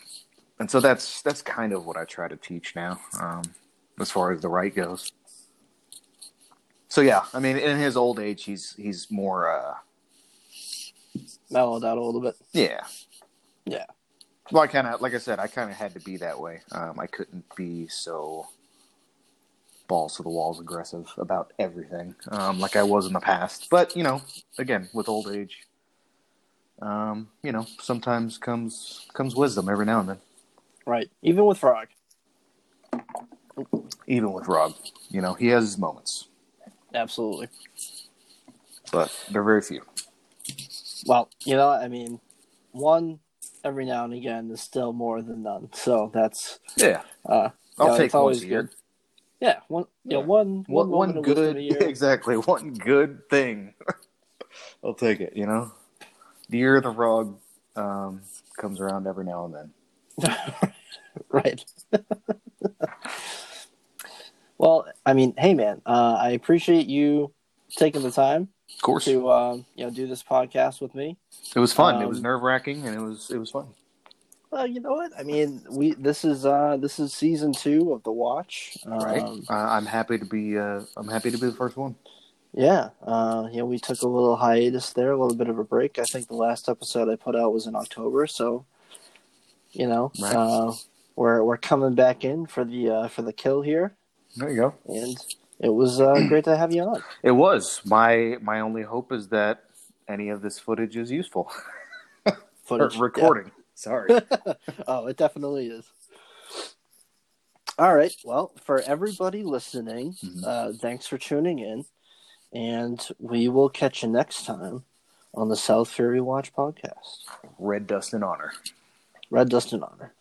and so that's that's kind of what I try to teach now, um, as far as the rite goes. So yeah, I mean, in his old age, he's he's more, uh, Mellowed out a little bit. yeah, Yeah. Well, I kind of, like I said, I kind of had to be that way. Um, I couldn't be so balls to the walls aggressive about everything, um, like I was in the past. But you know, again, with old age, um, you know, sometimes comes comes wisdom every now and then. Right. Even with Vrog. Even with Rob, you know, he has his moments, Absolutely. but they're very few. Well, you know, I mean, one every now and again is still more than none. So that's Yeah, uh I'll Yeah, take it's once always a year. good. Yeah, one, yeah, Yeah. one, One, one, one moment of wisdom good, a year. exactly, one good thing. I'll take it. You know, the year of the frog um, comes around every now and then. right. well, I mean, hey, man, uh, I appreciate you taking the time Of course, to um, you know do this podcast with me. it was fun. it was um, nerve wracking, and it was it was fun. Well, you know what? I mean, we this is uh, this is season two of the watch. Right? Um, Uh, I'm happy to be. Uh, I'm happy to be the first one. Yeah, uh, yeah, we took a little hiatus there, a little bit of a break. I think the last episode I put out was in October, so you know, Right. uh, we're we're coming back in for the uh, for the kill here, There you go. and it was uh, great to have you on. It was my my only hope is that any of this footage is useful. Footage recording. Sorry. oh, it definitely is. All right. Well, for everybody listening, Mhm. uh, thanks for tuning in, and we will catch you next time on the South Fury Watch podcast. Red Dust in honor. Red Dust and Honor.